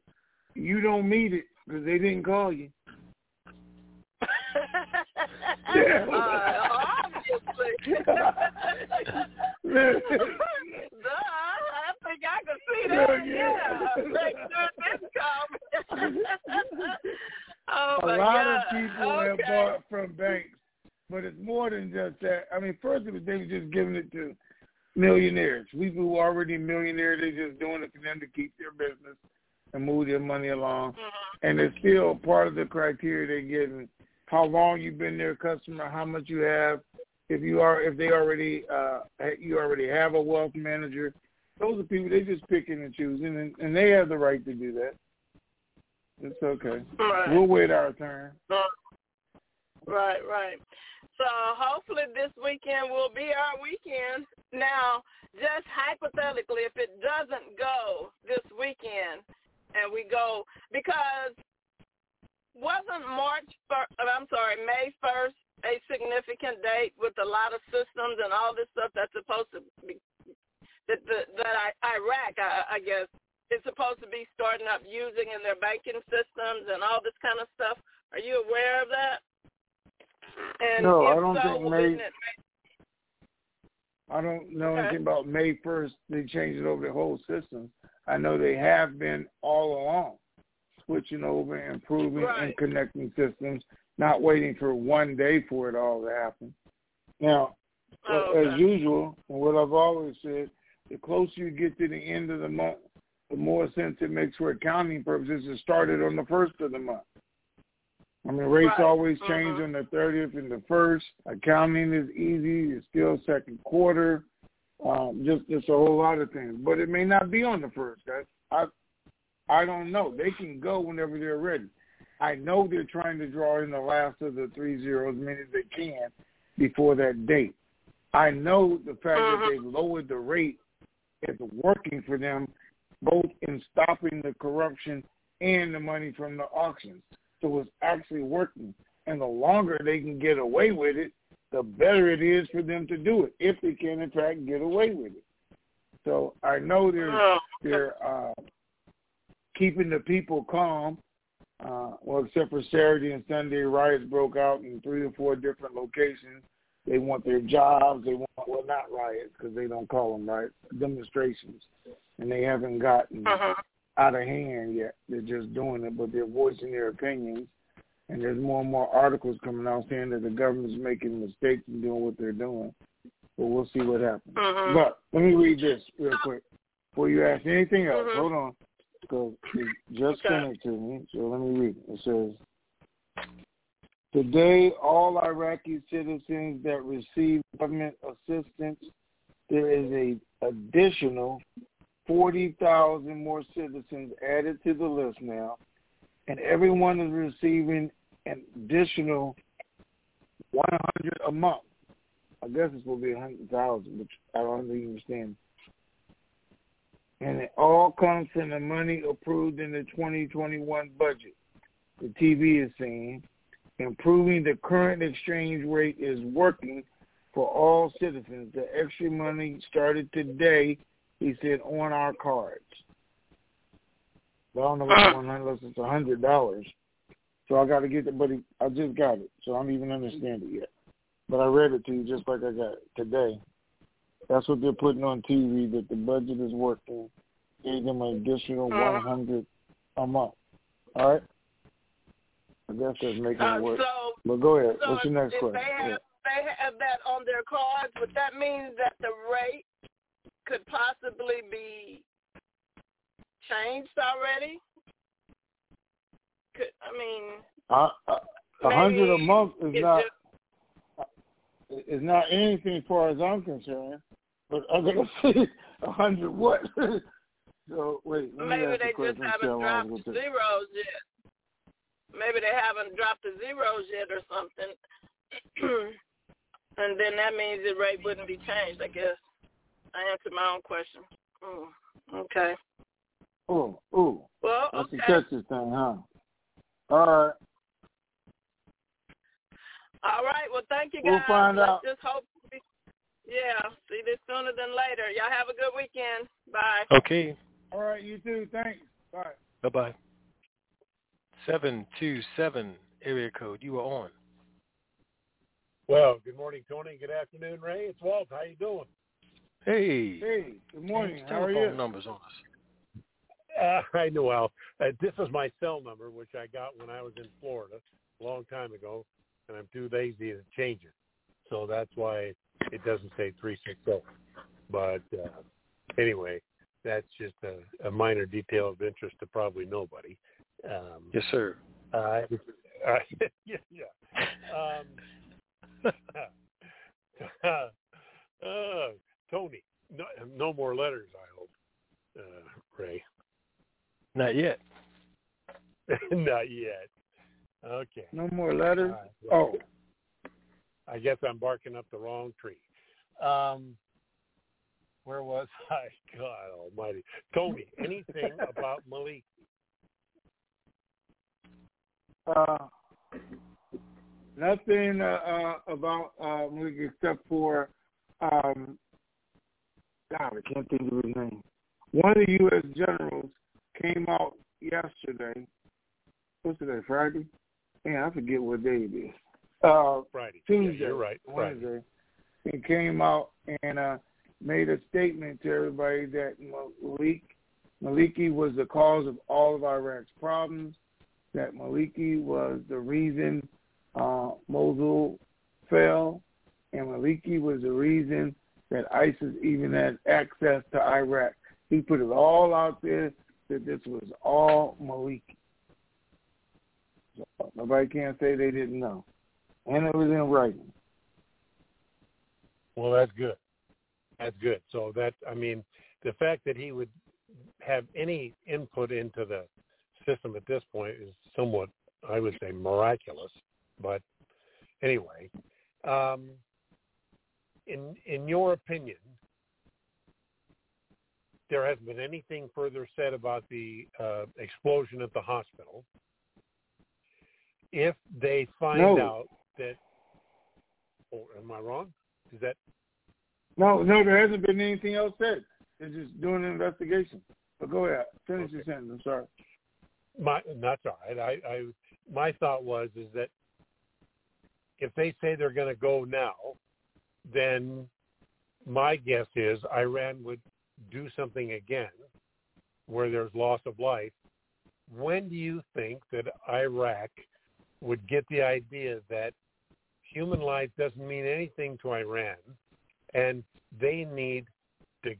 you don't meet it because they didn't call you. Yeah. uh, obviously. Duh, I think I can see that. Yeah. Yeah. Make sure this comes. oh a my lot God. of people have bought from banks, but it's more than just that. I mean, first it was they were just giving it to millionaires, people who are already millionaires. They're just doing it for them to keep their business and move their money along. Mm-hmm. And it's still part of the criteria they're getting how long you've been their customer, how much you have, if you are if they already uh you already have a wealth manager. Those are people they just picking and choosing and, and they have the right to do that. It's okay. Right. We'll wait our turn. Right, right. So hopefully this weekend will be our weekend. Now, just hypothetically, if it doesn't go this weekend and we go, because wasn't March, 1st, uh, I'm sorry, May 1st a significant date with a lot of systems and all this stuff that's supposed to be, that, that, that I, Iraq, I, I guess, is supposed to be starting up using in their banking systems and all this kind of stuff. Are you aware of that? And No, I don't so, think May- it I don't know Okay. anything about May first. They changed it over the whole system. I know they have been all along switching over, and improving, and connecting systems, not waiting for one day for it all to happen. Now, Oh, as usual, and what I've always said, the closer you get to the end of the month, the more sense it makes for accounting purposes to start it on the first of the month. I mean, rates Right. always change Mhm. on the 30th and the 1st. Accounting is easy. It's still second quarter. Um, just just a whole lot of things. But it may not be on the 1st. guys. I I don't know. They can go whenever they're ready. I know they're trying to draw in the last of the three zeros as many as they can before that date. I know the fact that Mhm. they've lowered the rate is working for them, both in stopping the corruption and the money from the auctions. So it's actually working. And the longer they can get away with it, the better it is for them to do it, if they can in fact get away with it. So I know they're Oh, they're uh, keeping the people calm. Uh, well, except for Saturday and Sunday, riots broke out in three or four different locations. They want their jobs. They want well, not riots because they don't call them riots, demonstrations, and they haven't gotten Uh-huh. out of hand yet. They're just doing it, but they're voicing their opinions. And there's more and more articles coming out saying that the government's making mistakes in doing what they're doing. But we'll see what happens. Mhm. But let me read this real quick before you ask anything else. Mhm. Hold on, because it just Okay. sent it to me. So let me read it. It says, "Today, all Iraqi citizens that receive government assistance, there is a additional 40,000 more citizens added to the list now, and everyone is receiving an additional 100 a month. I guess it's supposed to be 100,000, which I don't really understand. And it all comes from the money approved in the 2021 budget. The TV is saying improving the current exchange rate is working for all citizens. The extra money started today, he said, on our cards. But I don't know what's uh. one hundred unless it's a hundred dollars. So I got to get it, but I just got it, so I don't even understand it yet. But I read it to you just like I got it today. That's what they're putting on TV that the budget is working. Gave them an additional Uh-huh. one hundred a month. All right. I guess that's making Uh, it work. so, but go ahead. so What's your next if question? they have Yeah. they have that on their cards, but that means that the rate could possibly be changed already? Could I mean Uh, uh, a hundred a month is not just- is not anything as far as I'm concerned. But I'm gonna say a hundred what? so wait, maybe they the just haven't dropped the- zeros yet. Maybe they haven't dropped the zeros yet or something. and then that means the rate wouldn't be changed, I guess. I answered my own question. Mm, okay. Oh, oh, Well, that's okay. the Texas thing, huh? All right. All right. Well, thank you, guys. We'll guys. find Let's out. just hope. We, yeah. See this sooner than later. Y'all have a good weekend. Bye. Okay. All right, you too. Thanks. Bye. Bye bye. Seven two seven area code. You are on. Well, good morning, Tony. Good afternoon, Ray. It's Walt. How you doing? Hey. Hey. Good morning. Change How are telephone you? Numbers on us. Uh, I know. Well, uh, this is my cell number, which I got when I was in Florida a long time ago, and I'm too lazy to change it. So that's why it doesn't say three six zero. But uh, anyway, that's just a, a minor detail of interest to probably nobody. Um, Yes, sir. uh, uh, yeah, yeah. Um, uh, Tony, no, no more letters, I hope, uh, Ray. Not yet. Not yet. Okay. No more letters. Right, well, Oh, I guess I'm barking up the wrong tree. Um, where was I? God Almighty, Tony. Anything about Malik? uh, nothing uh, uh, about uh, Malik except for um, God, I can't think of his name. One of the U.S. generals came out yesterday. What's today? Friday? Yeah, I forget what day it is. Uh, Friday. Tuesday. Yeah, you're right. Friday. Wednesday. He came out and uh, made a statement to everybody that Malik Maliki was the cause of all of Iraq's problems. That Maliki was the reason uh, Mosul fell, and Maliki was the reason that ISIS even had access to Iraq. He put it all out there that this was all Maliki. Nobody can't say they didn't know, and it was in writing. Well, that's good. That's good. So that I mean, the fact that he would have any input into the system at this point is somewhat, I would say, miraculous. But anyway, um, in in your opinion, there hasn't been anything further said about the uh, explosion at the hospital. If they find No. out that, oh, am I wrong? Is that No, no, there hasn't been anything else said. They're just doing an investigation. But go ahead, finish your sentence. I'm sorry. my that's all right. I, I my thought was is that if they say they're going to go now, then my guess is Iran would do something again where there's loss of life. When do you think that Iraq would get the idea that human life doesn't mean anything to Iran and they need to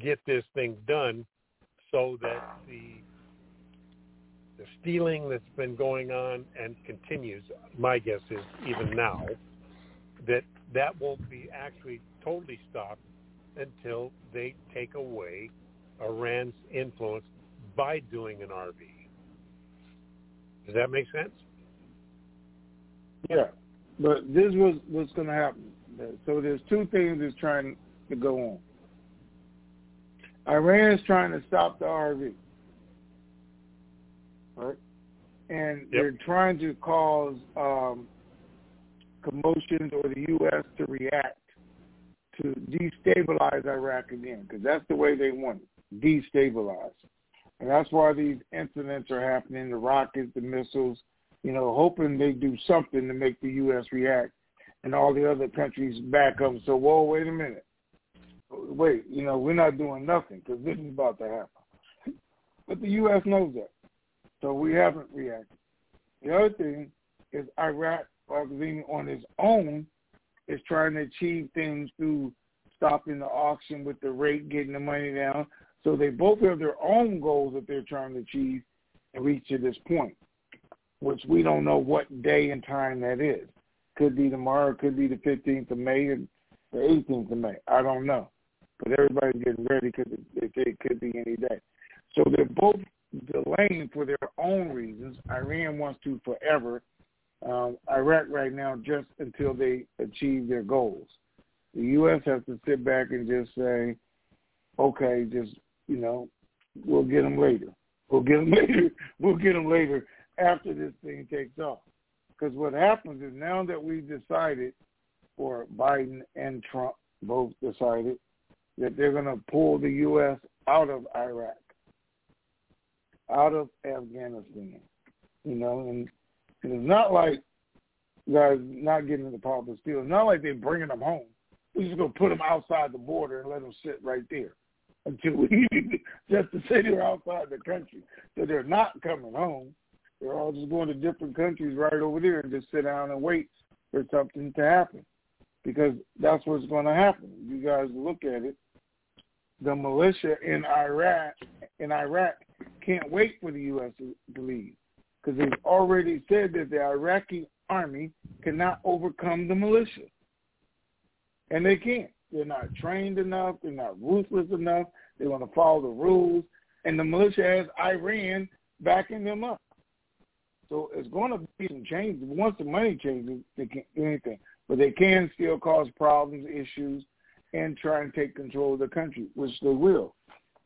get this thing done so that the the stealing that's been going on and continues, my guess is even now, that that won't be actually totally stopped until they take away Iran's influence by doing an RV. Does that make sense? Yeah, but this was what's going to happen. So there's two things that's trying to go on. Iran is trying to stop the RV, right? And yep. they're trying to cause um, commotions or the U.S. to react to destabilize Iraq again, because that's the way they want it, destabilize. And that's why these incidents are happening, the rockets, the missiles, you know, hoping they do something to make the U.S. react and all the other countries back up. So, whoa, wait a minute. Wait, you know, we're not doing nothing because this is about to happen. But the U.S. knows that. So we haven't reacted. The other thing is Iraq on its own is trying to achieve things through stopping the auction with the rate, getting the money down. So they both have their own goals that they're trying to achieve and reach to this point, which we don't know what day and time that is. Could be tomorrow, could be the 15th of May or the 18th of May. I don't know. But everybody's getting ready because it, it could be any day. So they're both delaying for their own reasons. Iran wants to forever um, Iraq right now just until they achieve their goals. The U.S. has to sit back and just say, okay, just, you know, we'll get them later. We'll get them later. We'll get them later after this thing takes off. Because what happens is now that we've decided, or Biden and Trump both decided, that they're going to pull the U.S. out of Iraq, out of Afghanistan, you know, and and it's not like guys not getting into politics still. It's not like they're bringing them home. We're just going to put them outside the border and let them sit right there until we just to say they're outside the country. So they're not coming home. They're all just going to different countries right over there and just sit down and wait for something to happen because that's what's going to happen. You guys look at it. The militia in Iraq in Iraq can't wait for the U.S. to leave because they've already said that the Iraqi army cannot overcome the militia. And they can't. They're not trained enough. They're not ruthless enough. They want to follow the rules. And the militia has Iran backing them up. So it's going to be some changes. Once the money changes, they can't do anything. But they can still cause problems, issues, and try and take control of the country, which they will.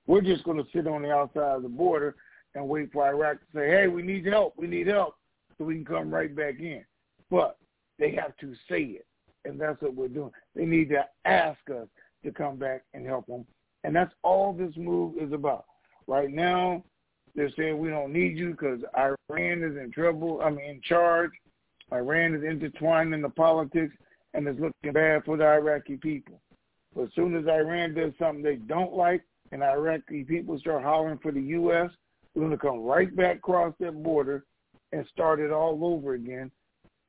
We're just going to sit on the outside of the border and wait for Iraq to say, hey, we need help, we need help, so we can come right back in. But they have to say it, and that's what we're doing. They need to ask us to come back and help them, and that's all this move is about. Right now, they're saying we don't need you because Iran is in trouble. I mean, in charge. Iran is intertwined in the politics, and it's looking bad for the Iraqi people. But as soon as Iran does something they don't like, and Iraqi people start hollering for the U.S., we're going to come right back across that border and start it all over again.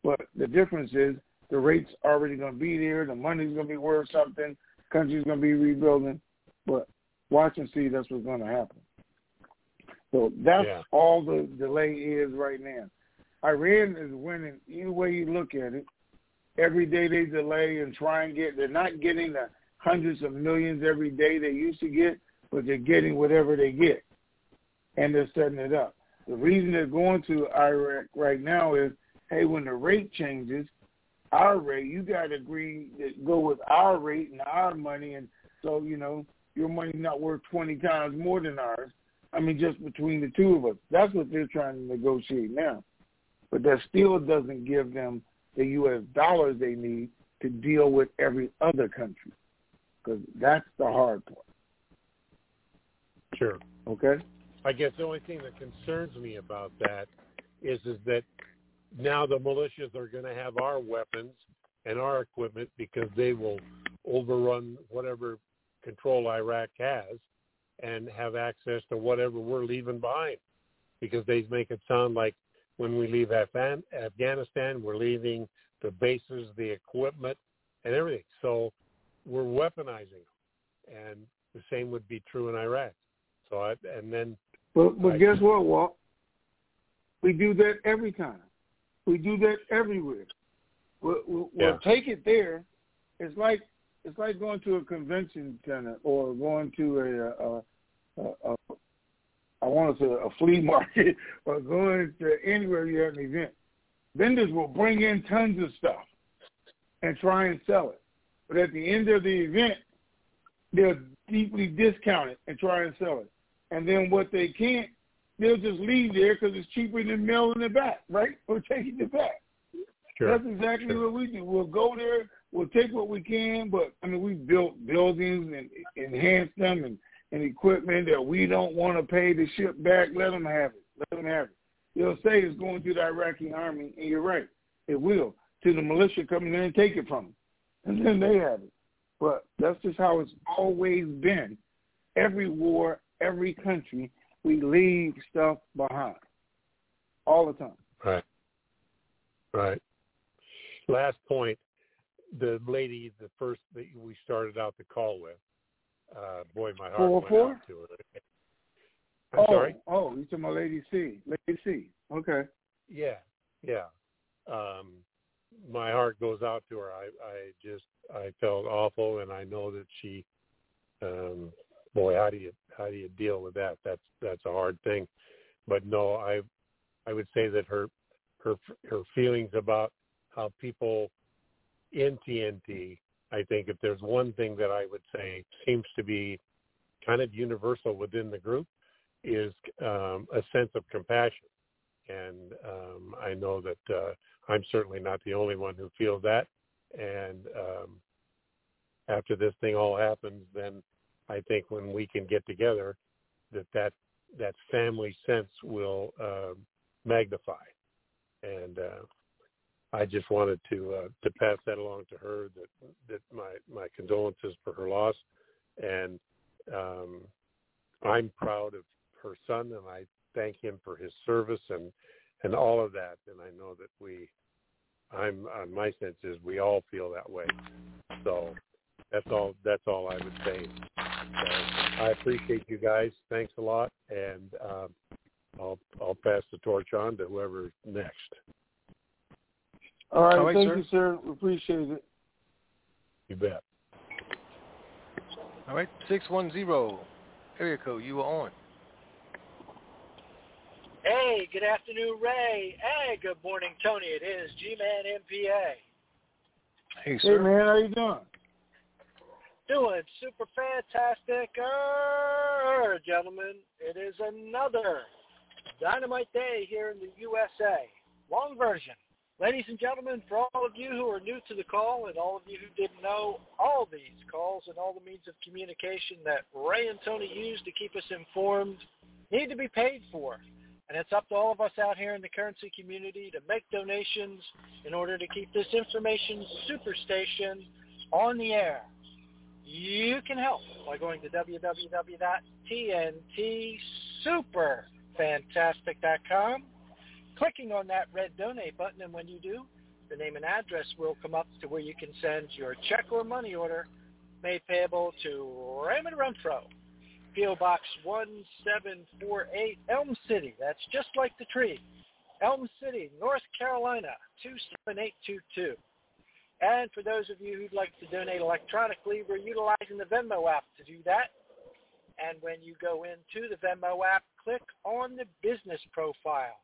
But the difference is the rate's already going to be there. The money's going to be worth something. Country's going to be rebuilding. But watch and see that's what's going to happen. So that's yeah. all the delay is right now. Iran is winning either way you look at it. Every day they delay and try and get, they're not getting the hundreds of millions every day they used to get, but they're getting whatever they get and they're setting it up. The reason they're going to Iraq right now is, hey, when the rate changes, our rate, you got to agree to go with our rate and our money, and so you know your money's not worth twenty times more than ours. I mean, just between the two of us, that's what they're trying to negotiate now. But that still doesn't give them the U.S. dollars they need to deal with every other country, because that's the hard part. Sure. Okay. I guess the only thing that concerns me about that is is that now the militias are going to have our weapons and our equipment because they will overrun whatever control Iraq has and have access to whatever we're leaving behind because they make it sound like when we leave Afghan- Afghanistan, we're leaving the bases, the equipment, and everything. So we're weaponizing them, and the same would be true in Iraq. So I, and then, but but I, guess what, Walt? We do that every time. We do that everywhere. We'll, we'll, yeah. we'll take it there. It's like it's like going to a convention center or going to a, a, a, a I want to say a flea market or going to anywhere you have an event. Vendors will bring in tons of stuff and try and sell it. But at the end of the event, they'll deeply discount it and try and sell it. And then what they can't, they'll just leave there because it's cheaper than mailing it back, right? Or taking it back. Sure. That's exactly sure. what we do. We'll go there, we'll take what we can, but I mean, we built buildings and enhanced them and, and equipment that we don't want to pay to ship back. Let them have it. Let them have it. They'll say it's going to the Iraqi army, and you're right. It will. To the militia coming in and take it from them. And then they have it. But that's just how it's always been. Every war, every country, we leave stuff behind. All the time. Right. Right. Last point, the lady, the first that we started out the call with, uh, boy, my heart four, went four? out to her. I'm oh, sorry. Oh, you talking about Lady C? Lady C. Okay. Yeah, yeah. Um, my heart goes out to her. I, I just, I felt awful, and I know that she, um, boy, how do you, how do you deal with that? That's, that's a hard thing. But no, I, I would say that her, her, her feelings about how people in TNT, I think if there's one thing that I would say seems to be kind of universal within the group is um, a sense of compassion. And um, I know that uh, I'm certainly not the only one who feels that. And um, after this thing all happens, then I think when we can get together, that that, that family sense will uh, magnify. And uh, I just wanted to uh, to pass that along to her that that my my condolences for her loss, and um, I'm proud of her son, and I thank him for his service and and all of that. And I know that we, I'm uh, my sense is we all feel that way. So that's all. That's all I would say. So I appreciate you guys. Thanks a lot, and um, I'll I'll pass the torch on to whoever's next. All right, all right thank sir. you, sir. We appreciate it. You bet. All right, six one zero area code. You are on. Hey, good afternoon, Ray. Hey, good morning, Tony. It is G-Man MPA. Hey, sir. Hey, man, how you doing? Doing super fantastic, er, gentlemen. It is another dynamite day here in the USA. Long version. Ladies and gentlemen, for all of you who are new to the call and all of you who didn't know, all these calls and all the means of communication that Ray and Tony use to keep us informed need to be paid for. And it's up to all of us out here in the currency community to make donations in order to keep this information superstation on the air. You can help by going to www.tntsuperfantastic.com clicking on that red donate button, and when you do, the name and address will come up to where you can send your check or money order made payable to Raymond Renfro, P.O. Box 1748, Elm City. That's just like the tree. Elm City, North Carolina, 27822. And for those of you who'd like to donate electronically, we're utilizing the Venmo app to do that. And when you go into the Venmo app, click on the business profile.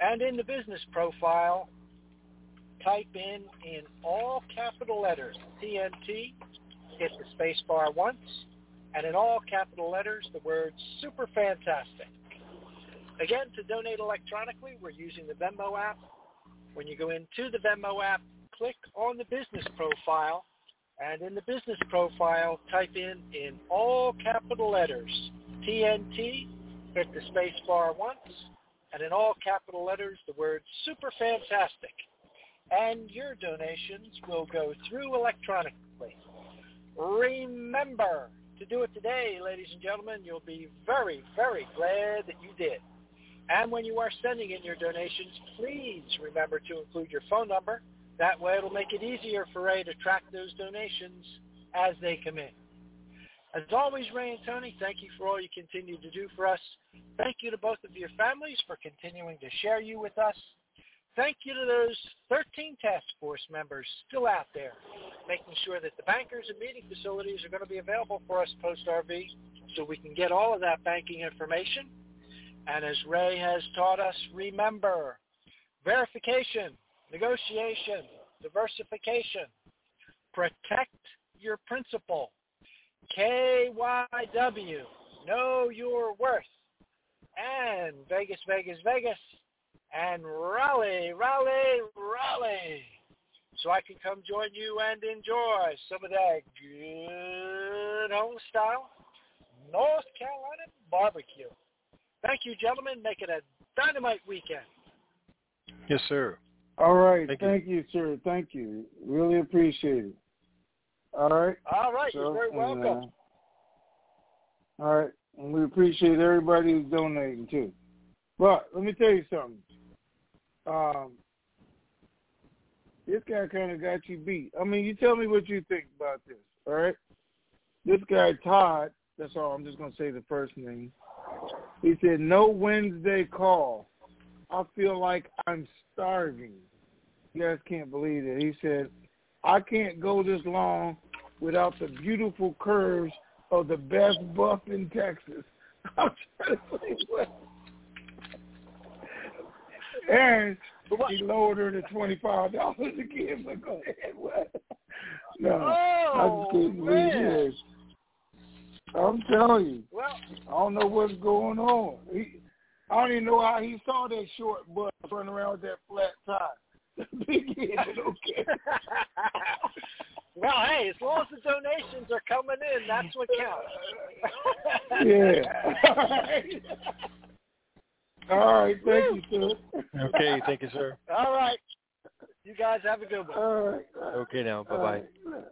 And in the business profile, type in in all capital letters TNT, hit the space bar once, and in all capital letters the word super fantastic. Again, to donate electronically, we're using the Venmo app. When you go into the Venmo app, click on the business profile, and in the business profile, type in in all capital letters TNT, Hit the space bar once, and in all capital letters, the word super fantastic. And your donations will go through electronically. Remember to do it today, ladies and gentlemen. You'll be very, very glad that you did. And when you are sending in your donations, please remember to include your phone number. That way it'll make it easier for Ray to track those donations as they come in. As always, Ray and Tony, thank you for all you continue to do for us. Thank you to both of your families for continuing to share you with us. Thank you to those 13 task force members still out there, making sure that the bankers and meeting facilities are going to be available for us post-RV so we can get all of that banking information. And as Ray has taught us, remember, verification, negotiation, diversification, protect your principal, KYW, know your worth, and Vegas, Vegas, Vegas, and Raleigh, Raleigh, Raleigh. So I can come join you and enjoy some of that good home style North Carolina barbecue. Thank you, gentlemen. Make it a dynamite weekend. Yes, sir. All right. Thank Thank, you. sir. Thank you. Really appreciate it. All right. All right. So, You're very and, welcome. uh, all right. And we appreciate everybody who's donating too. But let me tell you something. Um, this guy kind of got you beat. I mean, you tell me what you think about this. All right. This guy Todd. That's all. I'm just gonna say the first name. He said, "No Wednesday call. I feel like I'm starving." You guys can't believe it. He said, "I can't go this long without the beautiful curves of the best buff in Texas." I'm trying to think what. And he lowered her to twenty five dollars again. But go ahead, what? No, I just couldn't believe this. I'm telling you. Well, I don't know what's going on. He, I don't even know how he saw that short butt running around with that flat tie. Big head, but okay. well, hey, as long as the donations are coming in, that's what counts. yeah. All right. Thank you, sir. Okay, thank you, sir. All right. You guys have a good one. All right. Okay, now, bye-bye. right.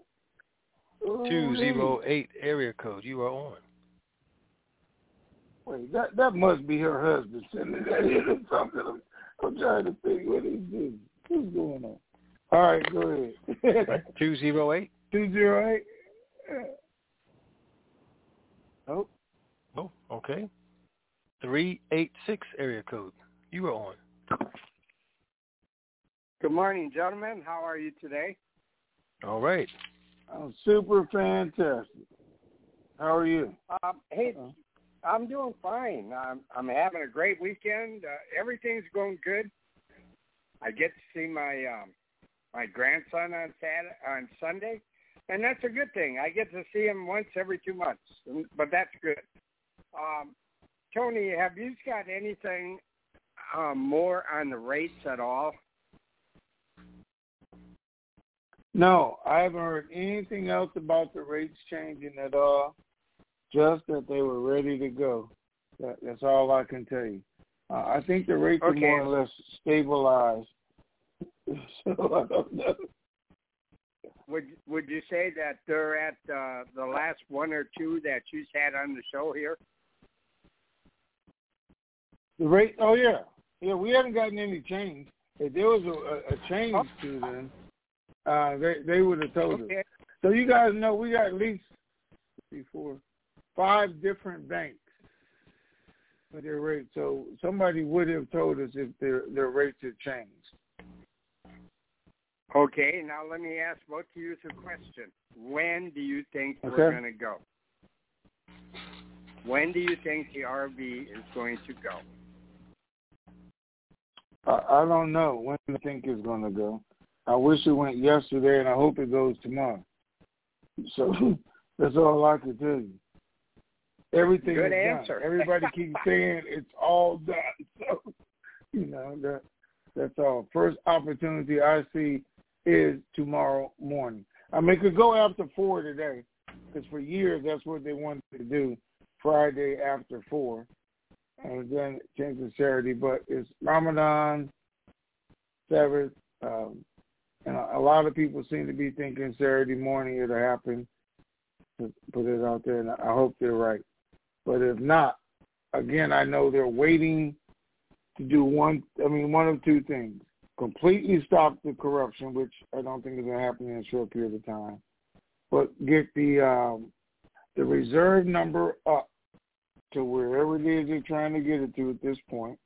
Oh, Two zero eight area code. You are on. Wait, that that must be her husband sending that in or something. I'm, I'm trying to think what he's doing. What's going on? All right, go ahead. Two zero eight. Two zero eight. Oh, Oh, okay. Three eight six area code. You are on. Good morning, gentlemen. How are you today? All right. I'm super fantastic. How are you? Um, hey, I'm doing fine. I'm I'm having a great weekend. Uh, everything's going good. I get to see my um, my grandson on Saturday, on Sunday, and that's a good thing. I get to see him once every two months, but that's good. Um, Tony, have you got anything um, more on the rates at all? No, I haven't heard anything else about the rates changing at all. Just that they were ready to go. That, that's all I can tell you. Uh, I think the rates Okay. are more or less stabilized. so I don't know. Would Would you say that they're at uh, the last one or two that you've had on the show here? The rate? Oh yeah, yeah. We haven't gotten any change. If there was a, a, change to them, uh, they they would have told us. So you guys know we got at least before five different banks their rates. So somebody would have told us if their their rates had changed. Okay, now let me ask both of you a question. When do you think we're going to go? When do you think the RV is going to go? I, I don't know when I think it's going to go. I wish it went yesterday, and I hope it goes tomorrow. So that's all I can tell you. Everything Good is answer. done. Everybody keeps saying it's all done. So you know that that's all. First opportunity I see is tomorrow morning. I mean, it could go after four today, because for years that's what they wanted to do, Friday after four. and then change to Saturday. But it's Ramadan, Sabbath, um, and a, a lot of people seem to be thinking Saturday morning it'll happen. To put it out there, and I hope they're right. But if not, again, I know they're waiting to do one. I mean, one of two things: completely stop the corruption, which I don't think is going to happen in a short period of time, but get the um, the reserve number up to wherever it is they're trying to get it to at this point,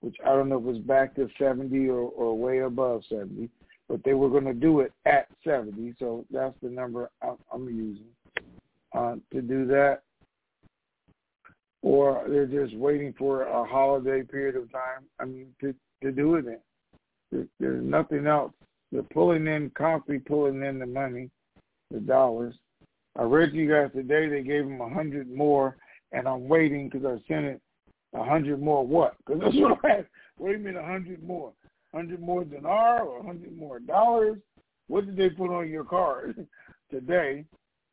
which I don't know if it's back to 70 or, or way above 70, but they were going to do it at 70, so that's the number I'm using uh, to do that. Or they're just waiting for a holiday period of time. I mean, to to do it. There, there's nothing else. They're pulling in, constantly pulling in the money, the dollars. I read to you guys today they gave them a hundred more and I'm waiting because I sent it a hundred more what? Because that's what I asked. What do you mean a hundred more? Hundred more dinar or hundred more dollars? What did they put on your card today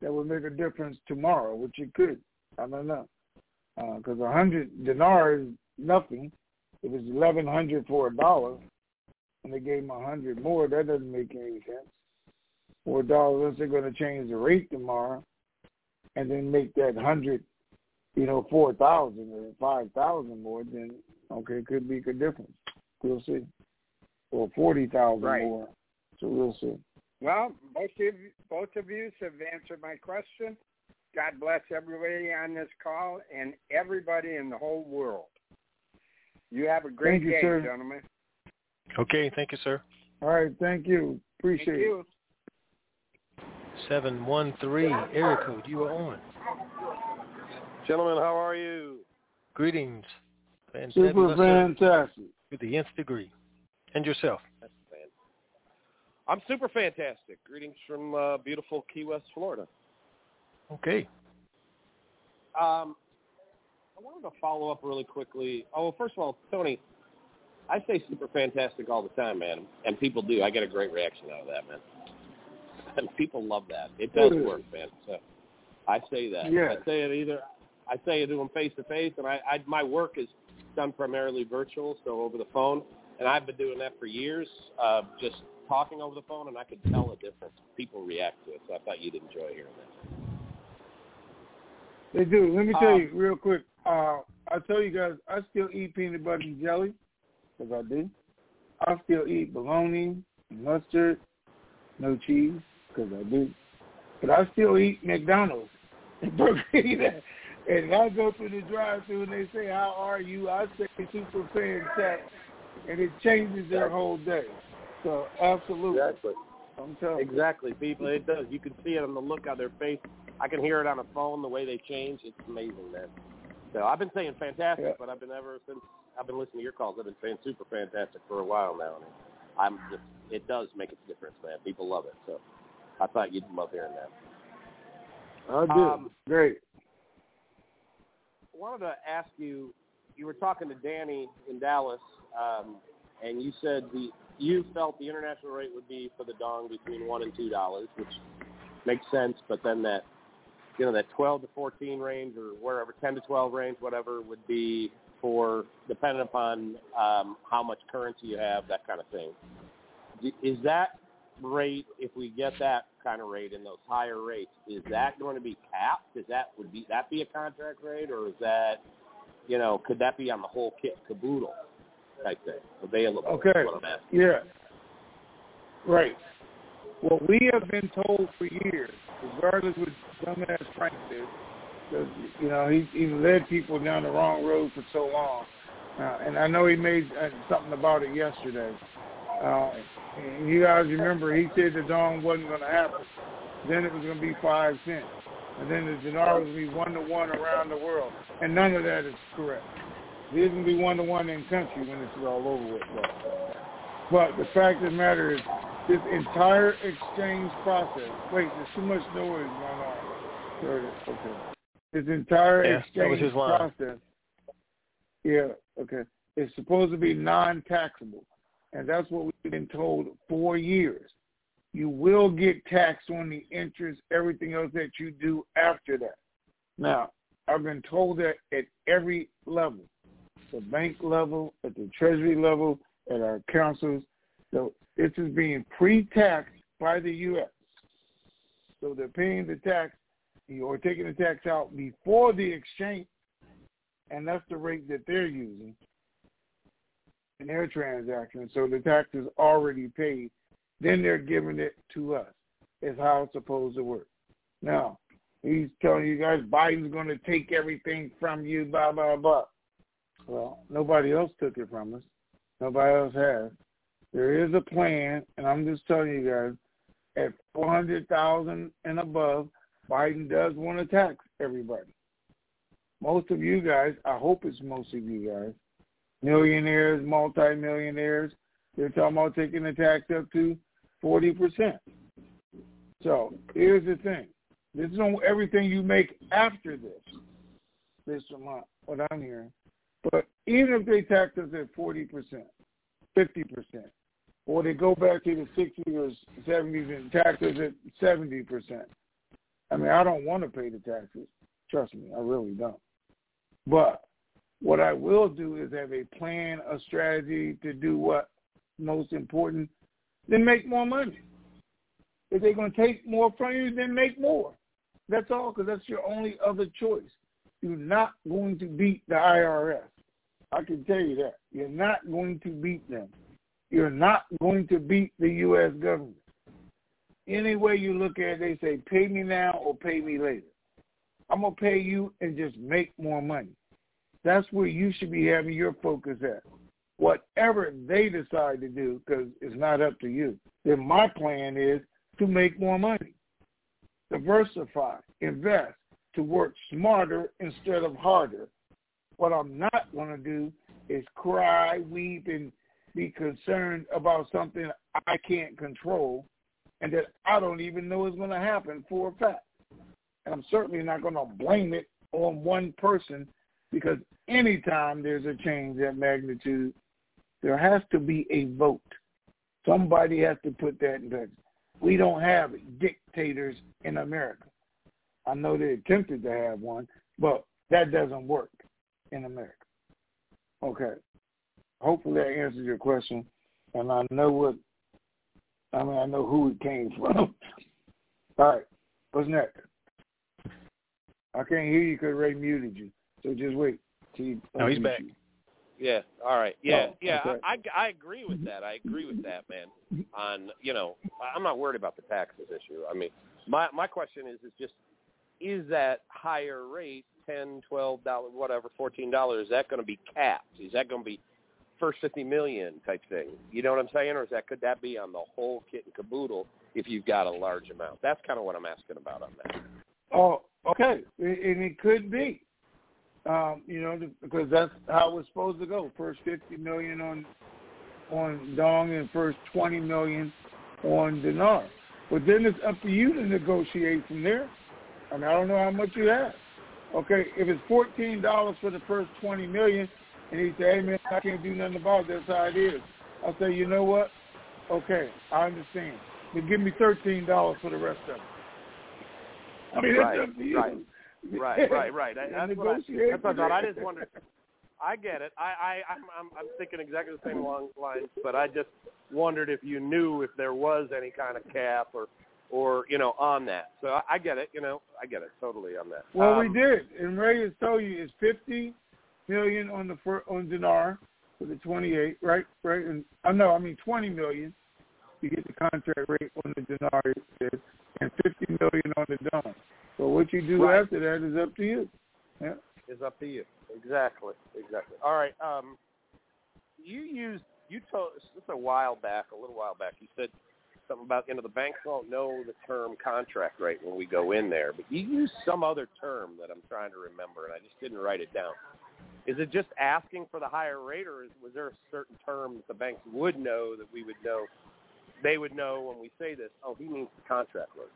that would make a difference tomorrow? Which it could. I don't know. Because uh, a hundred dinar is nothing. It was eleven hundred for a dollar, and they gave them a hundred more. That doesn't make any sense. Four dollars unless they're going to change the rate tomorrow, and then make that hundred you know, four thousand or five thousand more, then okay, it could make a difference. We'll see. Or forty thousand right. more. So we'll see. Well, both of you, both of you have answered my question. God bless everybody on this call and everybody in the whole world. You have a great thank you, day, sir. gentlemen. Okay, thank you, sir. All right, thank you. Appreciate thank you. it. Seven one three area code. You are on. Gentlemen, how are you? Greetings. And Super fantastic. To the nth degree. And yourself? I'm super fantastic. Greetings from uh, beautiful Key West, Florida. Okay. Um, I wanted to follow up really quickly. Oh, well, first of all, Tony, I say super fantastic all the time, man, and people do. I get a great reaction out of that, man. And people love that. It does work, man. So I say that. Yeah. I say it either I say it to them face to face, and I, I my work is done primarily virtual, so over the phone, and I've been doing that for years, uh, just talking over the phone, and I could tell a difference. People react to it, so I thought you'd enjoy hearing that. They do. Let me tell Um, you real quick. Uh, I tell you guys, I still eat peanut butter and jelly, because I do. I still eat bologna, mustard, no cheese, because I do. But I still eat McDonald's and Burger King. And I go through the drive-through and they say, "How are you?" I say, "Super fantastic," and it changes their whole day. So absolutely, Exactly. I'm telling you. Exactly, people. It does. You can see it on the look on their face. I can hear it on the phone, the way they change. It's amazing, man. So I've been saying fantastic, Yeah. but I've been ever since I've been listening to your calls. I've been saying super fantastic for a while now, and I'm just. It does make a difference, man. People love it. So I thought you'd love hearing that. I do. Um, Great. I wanted to ask you. You were talking to Danny in Dallas, um, and you said the you felt the international rate would be for the dong between one and two dollars, which makes sense. But then that you know that twelve to fourteen range or wherever ten to twelve range, whatever would be for depending upon um, how much currency you have, that kind of thing. Is that rate, if we get that kind of rate in those higher rates, is that going to be capped? Is that would be that be a contract rate, or is that you know could that be on the whole kit caboodle type thing available? Okay. what I'm asking. Yeah. Right. What we have been told for years, regardless what dumbass Frank did, because you know he he led people down the wrong road for so long, uh, and I know he made uh, something about it yesterday. Uh, and you guys remember he said the dong wasn't going to happen. Then it was going to be five cents, and then the dinar was going to be one to one around the world, and none of that is correct. It is going to be one to one in country when it's all over with. Though. But the fact of the matter is, this entire exchange process. Wait, there's too much noise going on. There it is. Okay. This entire Yeah, exchange process. Yeah. Okay. It's supposed to be non-taxable, and that's what we've been told for years. You will get taxed on the interest, everything else that you do after that. Now, I've been told that at every level. the bank level, at the treasury level, at our councils. So this is being pre-taxed by the U.S. So they're paying the tax or taking the tax out before the exchange, and that's the rate that they're using in their transaction. So the tax is already paid. Then they're giving it to us. Is how it's supposed to work. Now, he's telling you guys Biden's going to take everything from you, blah, blah, blah. Well, nobody else took it from us. Nobody else has. There is a plan, and I'm just telling you guys, at 400,000 and above, Biden does want to tax everybody. Most of you guys, I hope it's most of you guys, millionaires, multimillionaires, they're talking about taking the tax up to 40%. So here's the thing. This is on everything you make after this. This is what I'm hearing. But even if they tax us at 40%, 50%, or they go back to the 60s or 70s and tax at 70%, I mean, I don't want to pay the taxes. Trust me, I really don't. But what I will do is have a plan, a strategy to do what most important, then make more money. If they're going to take more from you, then make more. That's all, because that's your only other choice. You're not going to beat the IRS. I can tell you that. You're not going to beat them. You're not going to beat the U.S. government. Any way you look at it, they say, pay me now or pay me later. I'm going to pay you and just make more money. That's where you should be having your focus at. Whatever they decide to do, because it's not up to you. Then my plan is to make more money, diversify, invest, to work smarter instead of harder. What I'm not going to do is cry, weep, and be concerned about something I can't control and that I don't even know is going to happen for a fact. And I'm certainly not going to blame it on one person because anytime there's a change that magnitude, there has to be a vote. Somebody has to put that in place. We don't have dictators in America. I know they attempted to have one, but that doesn't work in America. Okay. Hopefully that answers your question. And I know what, I mean, I know who it came from. All right. What's next? I can't hear you because Ray muted you. So just wait. Till you no, he's back. You. Yeah. All right. Oh, yeah. Oh, yeah. okay. I, I I agree with that. I agree with that, man. On you know, I'm not worried about the taxes issue. I mean, my my question is is just is that higher rate ten, twelve dollars, whatever, fourteen dollars? Is that going to be capped? Is that going to be first fifty million type thing? You know what I'm saying, or is that could that be on the whole kit and caboodle if you've got a large amount? That's kind of what I'm asking about on that. Oh, okay, and it could be. Um, you know, because that's how it's supposed to go. First fifty million on on Dong and first twenty million on Dinar. But then it's up to you to negotiate from there. I mean, I don't know how much you have. Okay, if it's fourteen dollars for the first twenty million, and he said, "Hey man, I can't do nothing about it. That's how it is," I said, "You know what? Okay, I understand. But give me thirteen dollars for the rest of it." I mean, right, it's up to you. right, right, right, right. I, that's what I, that's what I thought. I just wondered. I get it. I, I I'm, I'm I'm thinking exactly the same long lines, but I just wondered if you knew if there was any kind of cap or or you know on that. So I, I get it. You know, I get it totally on that. Well, um, we did, and Ray has told you it's fifty million on the on dinar for the twenty-eight, right? Right, and I know, I mean twenty million. You get the contract rate on the dinar, and fifty million on the dong. So what you do Right. after that is up to you. Yeah. is up to you. Exactly, exactly. All right. Um, you used you told this a while back, a little while back. You said something about you know the banks don't know the term contract rate when we go in there, but you used some other term that I'm trying to remember, and I just didn't write it down. Is it just asking for the higher rate, or is, was there a certain term that the banks would know that we would know? They would know when we say this. Oh, he means the contract rate.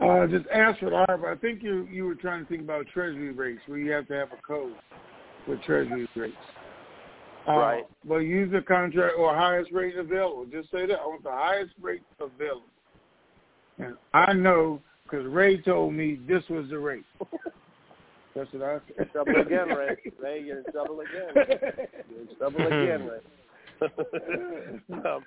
Uh, just ask for the higher, but I think you you were trying to think about treasury rates, where you have to have a code for treasury rates. Uh, Right. But use the contract or highest rate available. Just say that I want the highest rate available. And I know because Ray told me this was the rate. That's what I said. Trouble again, Ray. Ray, you're in trouble again. You're in trouble again, Ray. um,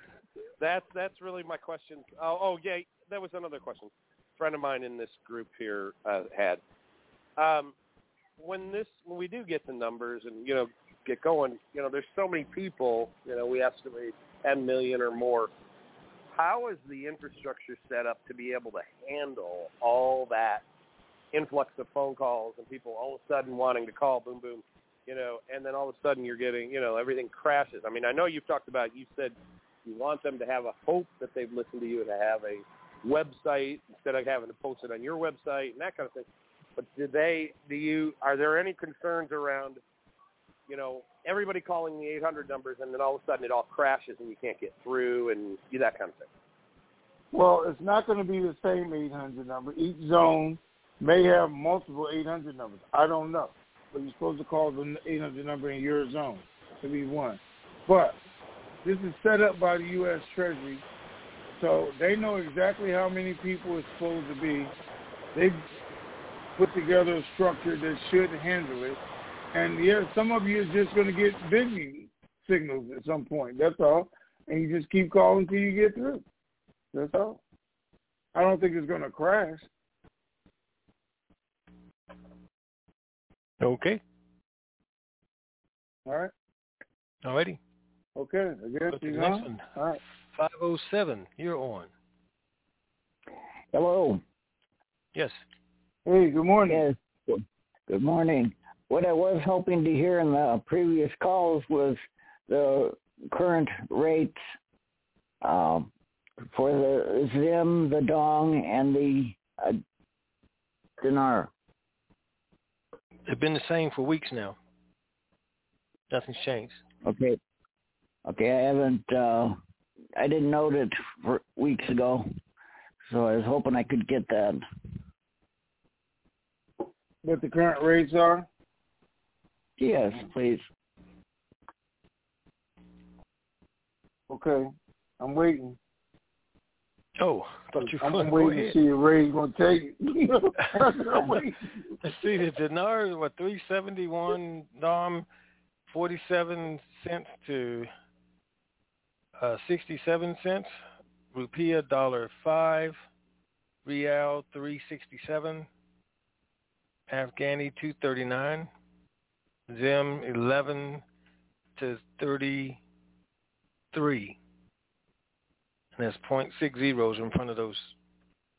that's that's really my question. Oh, oh, yeah, that was another question. A friend of mine in this group here uh, had. Um, when this when we do get the numbers and you know get going, you know, there's so many people. You know, we estimate 10 million or more. How is the infrastructure set up to be able to handle all that influx of phone calls and people all of a sudden wanting to call, boom, boom, you know, and then all of a sudden you're getting, you know, everything crashes. I mean, I know you've talked about, you said you want them to have a hope that they've listened to you and to have a website instead of having to post it on your website and that kind of thing. But do they, do you, are there any concerns around, you know, everybody calling the 800 numbers and then all of a sudden it all crashes and you can't get through and that kind of thing? Well, it's not going to be the same 800 number. Each zone may have multiple 800 numbers. I don't know. But you're supposed to call the 800 number in your zone to be one. But this is set up by the U.S. Treasury, so they know exactly how many people it's supposed to be. They've put together a structure that should handle it. And yeah, some of you are just going to get busy signals at some point. That's all. And you just keep calling until you get through. That's all. I don't think it's going to crash. Okay. All right. All righty. Okay. I guess the you next know. one. All right. 507, you're on. Hello. Yes. Hey, good morning. Yes. Good morning. What I was hoping to hear in the previous calls was the current rates um, for the Zim, the Dong, and the uh, dinar. They've been the same for weeks now. Nothing's changed. Okay. Okay, I haven't. uh I didn't note it for weeks ago, so I was hoping I could get that. What the current rates are? Yes, please. Okay. I'm waiting. Oh, I thought you I'm go waiting to see if Ray's going to take it. I'm waiting. Let's see, the dinar, what, 371 Dong, 47 cents to uh, 67 cents. Rupiah, dollar five. Rial, 367. Afghani, 239. Zim, 11 to 33. And there's point six zeros in front of those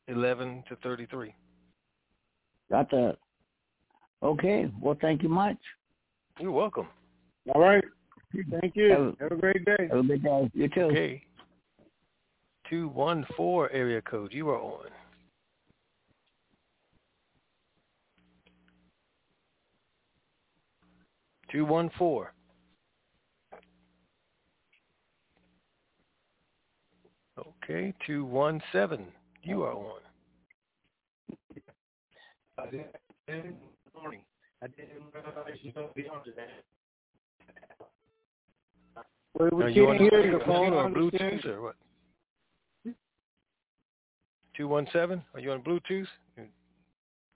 11 to 33. Got that. Okay. Well, thank you much. You're welcome. All right. Thank you. Have- Have a great day. Have a good day. You too. Okay. 214 area code. You are on. Two one four. Okay, two one seven. You are on. Good morning. I didn't realize you were going to be on today. Well, we Are you on the hear you. phone or Can't Bluetooth or what? Two one seven. Are you on Bluetooth? You,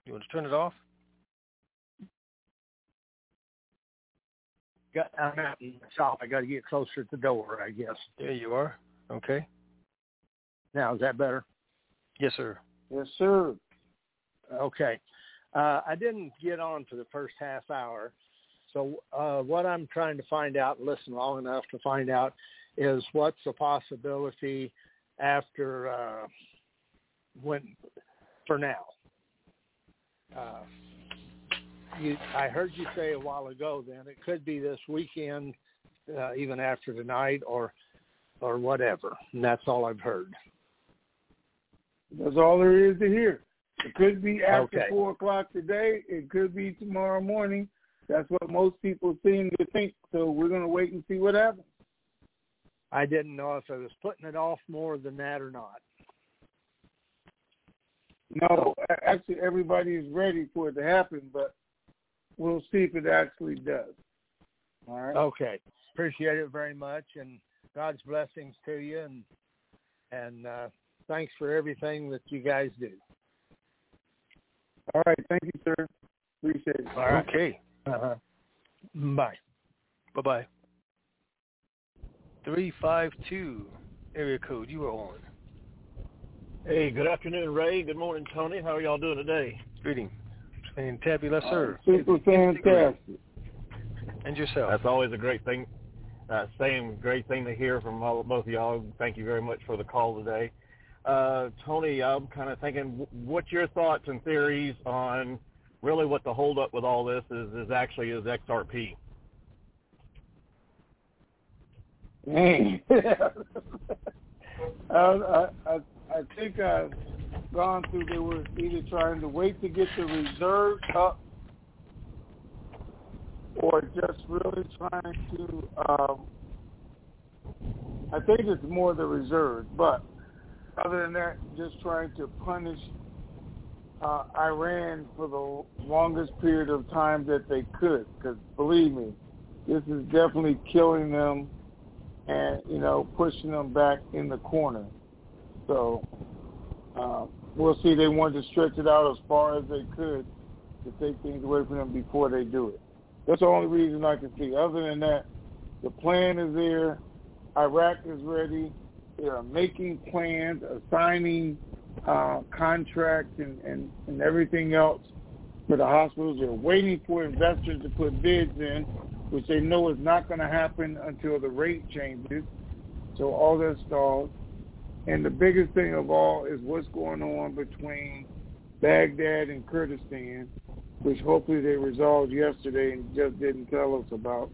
you want to turn it off? Got, I'm out in the shop. I got to get closer to the door, I guess. There you are. Okay. Now, is that better? Yes, sir. Yes, sir. Okay. Uh, I didn't get on for the first half hour. So uh, what I'm trying to find out listen long enough to find out is what's the possibility after uh, when for now. Uh, you, I heard you say a while ago. Then it could be this weekend, uh, even after tonight, or or whatever. And that's all I've heard. That's all there is to hear. It could be after Okay. four o'clock today. It could be tomorrow morning. That's what most people seem to think. So we're going to wait and see what happens. I didn't know if I was putting it off more than that or not. No, actually, everybody is ready for it to happen, but we'll see if it actually does. All right. Okay. Appreciate it very much and God's blessings to you and and uh thanks for everything that you guys do. All right. Thank you, sir. Appreciate it. All right. Okay. Uh-huh. Bye. Bye-bye. 352 area code. You are on. Hey, good afternoon, Ray. Good morning, Tony. How are y'all doing today? Greeting. Fantabulous, sir. Super fantastic. And yourself. That's always a great thing. Uh, same great thing to hear from all, both of y'all. Thank you very much for the call today. Uh, Tony, I'm kind of thinking, what's your thoughts and theories on really what the holdup with all this is, is actually is XRP? Man. I, I, I, think I've gone through, they were either trying to wait to get the reserves up or just really trying to, um, I think it's more the reserves, but other than that, just trying to punish uh, Iran for the longest period of time that they could. Because believe me, this is definitely killing them and you know pushing them back in the corner. So uh, we'll see. They wanted to stretch it out as far as they could to take things away from them before they do it. That's the only reason I can see. Other than that, the plan is there. Iraq is ready. They are making plans, assigning uh, contracts and, and, and everything else for the hospitals. They're waiting for investors to put bids in, which they know is not going to happen until the rate changes. So all that stalls. And the biggest thing of all is what's going on between Baghdad and Kurdistan, which hopefully they resolved yesterday and just didn't tell us about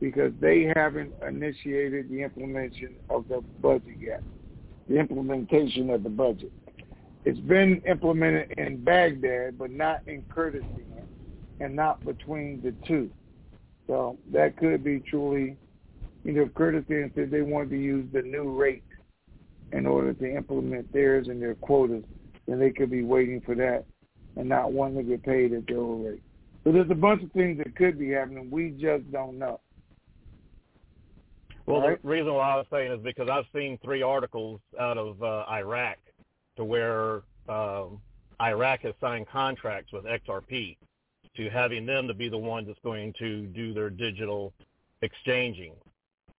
because they haven't initiated the implementation of the budget yet, the implementation of the budget. It's been implemented in Baghdad, but not in Kurdistan and not between the two. So that could be truly, you know, Kurdistan said they wanted to use the new rate in order to implement theirs and their quotas, then they could be waiting for that and not wanting to get paid at their old rate. So there's a bunch of things that could be happening. We just don't know. Well, right. the reason why I was saying is because I've seen three articles out of uh, Iraq to where um, Iraq has signed contracts with XRP to having them to be the one that's going to do their digital exchanging.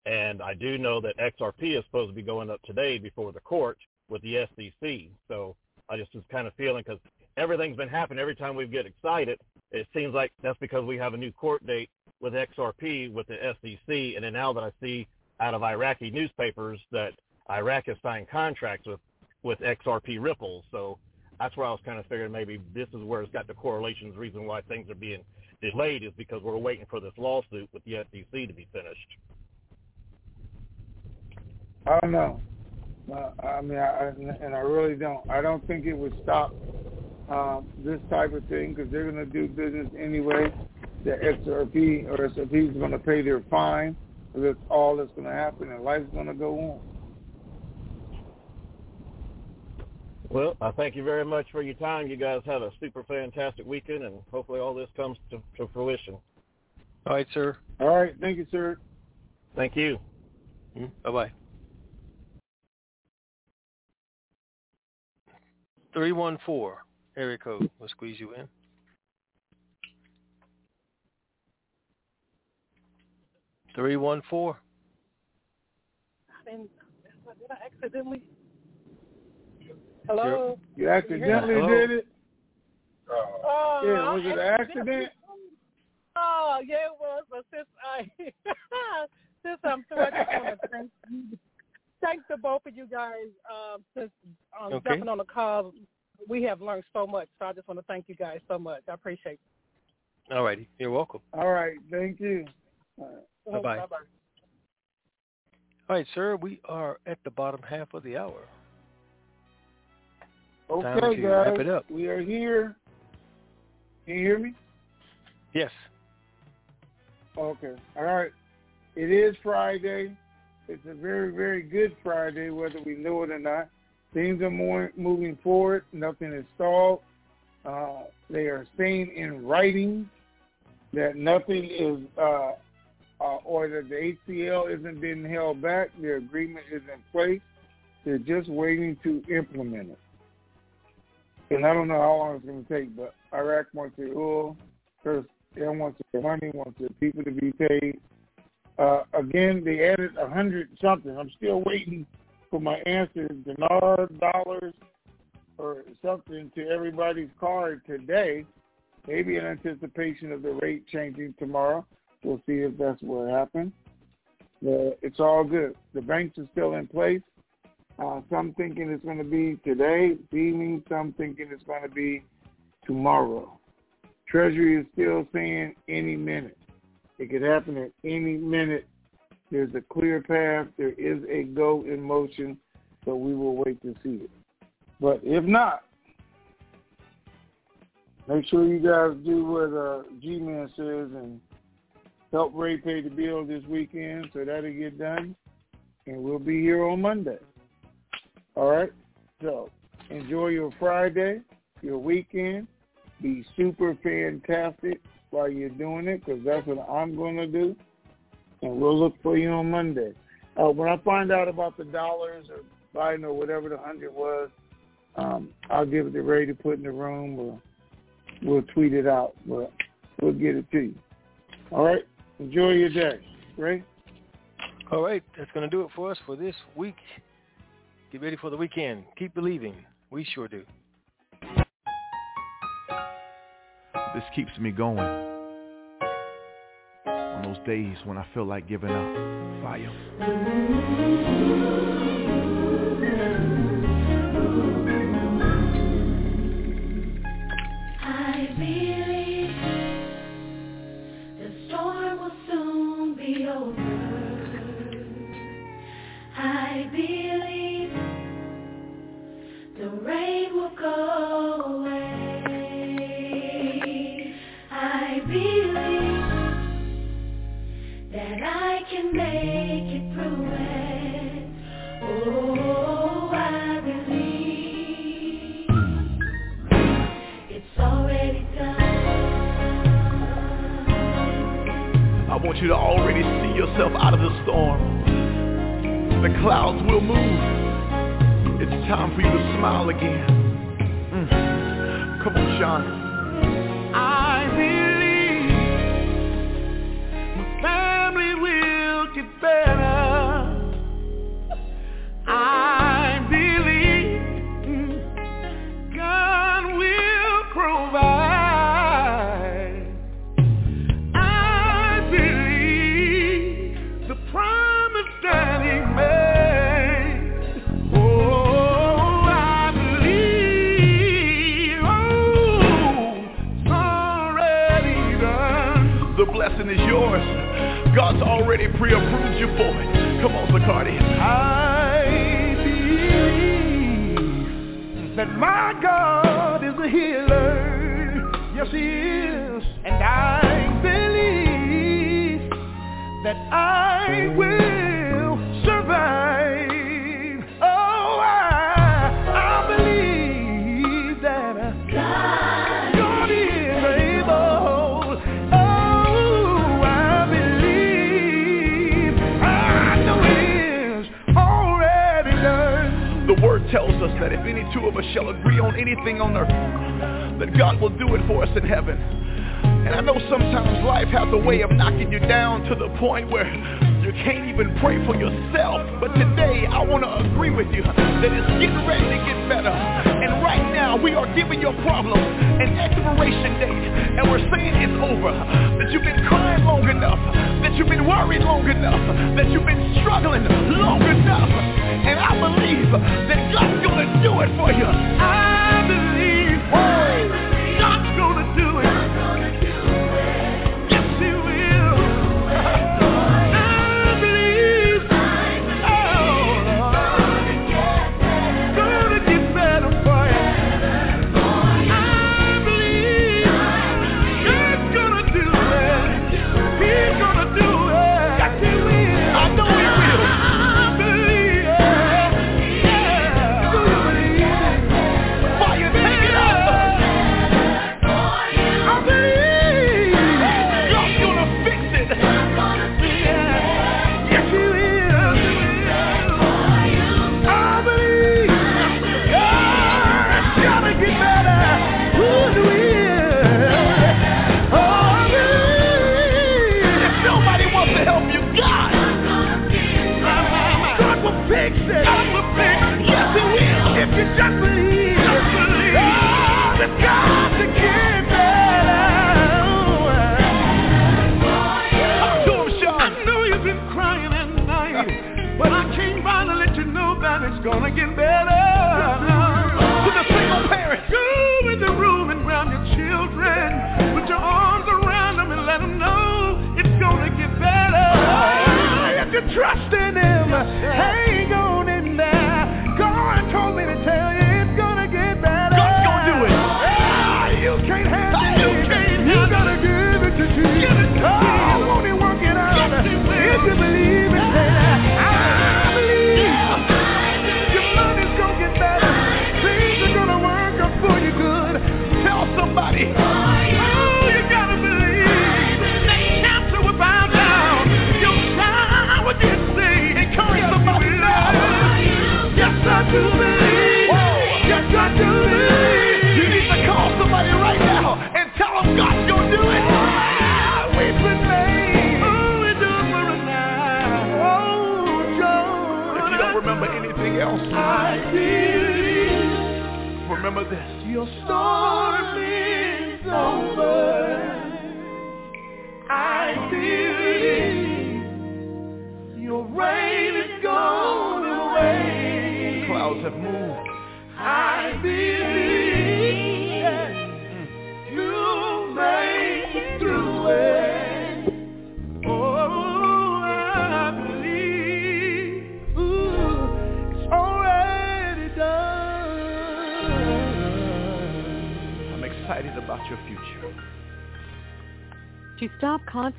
And I do know that XRP is supposed to be going up today before the court with the SEC. So I just was kind of feeling because everything's been happening every time we get excited. It seems like that's because we have a new court date with XRP with the SEC. And then now that I see out of Iraqi newspapers that Iraq has signed contracts with with XRP Ripple. So that's where I was kind of figuring maybe this is where it's got the correlations. The reason why things are being delayed is because we're waiting for this lawsuit with the SEC to be finished. I don't know. Uh, I mean, I, and I really don't. I don't think it would stop um, this type of thing because they're going to do business anyway. The XRP or XRP is going to pay their fine. That's all that's going to happen, and life's going to go on. Well, I thank you very much for your time. You guys have a super fantastic weekend, and hopefully all this comes to, to fruition. All right, sir. All right. Thank you, sir. Thank you. Mm-hmm. Bye-bye. 314 area code. We'll squeeze you in. Three one four. I didn't. Did I accidentally? Hello. You accidentally Hello? did it. Oh, Yeah, was it an accident? Oh, yeah, it was. But since I since I'm through, I just want to thank you. Thank the both of you guys. Um, since um, Okay. jumping on the call, we have learned so much. So I just want to thank you guys so much. I appreciate it. All righty. You're welcome. All right. Thank you. All right. Bye-bye. Bye-bye. All right, sir. We are at the bottom half of the hour. Time Okay, to guys. wrap it up. We are here. Can you hear me? Yes. Okay. All right. It is Friday. It's a very, very good Friday, whether we know it or not. Things are more moving forward. Nothing is stalled. Uh, they are saying in writing that nothing is, uh, uh, or that the HCL isn't being held back. The agreement is in place. They're just waiting to implement it. and I don't know how long it's going to take, but Iraq wants their oil. First, they wants their money, wants their people to be paid. Uh, again, they added a hundred something. I'm still waiting for my answer, dinar, dollars, or something to everybody's card today. Maybe in anticipation of the rate changing tomorrow. We'll see if that's what happens. It's all good. The banks are still in place. Uh, some thinking it's going to be today, beaming. Some thinking it's going to be tomorrow. Treasury is still saying any minute. It could happen at any minute. There's a clear path. There is a go in motion, so we will wait to see it. But if not, make sure you guys do what uh, G-Man says and help Ray pay the bill this weekend so that'll get done. And we'll be here on Monday. All right? So enjoy your Friday, your weekend. Be super fantastic while you're doing it because that's what I'm going to do. And we'll look for you on Monday. Uh, when I find out about the dollars or Biden or whatever the hundred was, um, I'll give it to Ray to put in the room or we'll tweet it out. But we'll get it to you. All right? Enjoy your day. Ray? All right. That's going to do it for us for this week. Get ready for the weekend. Keep believing. We sure do. This keeps me going. On those days when I feel like giving up. Fire.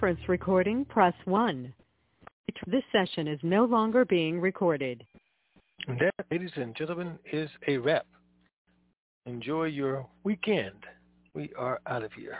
Conference recording, press 1. This session is no longer being recorded. That, ladies and gentlemen, is a wrap. Enjoy your weekend. We are out of here.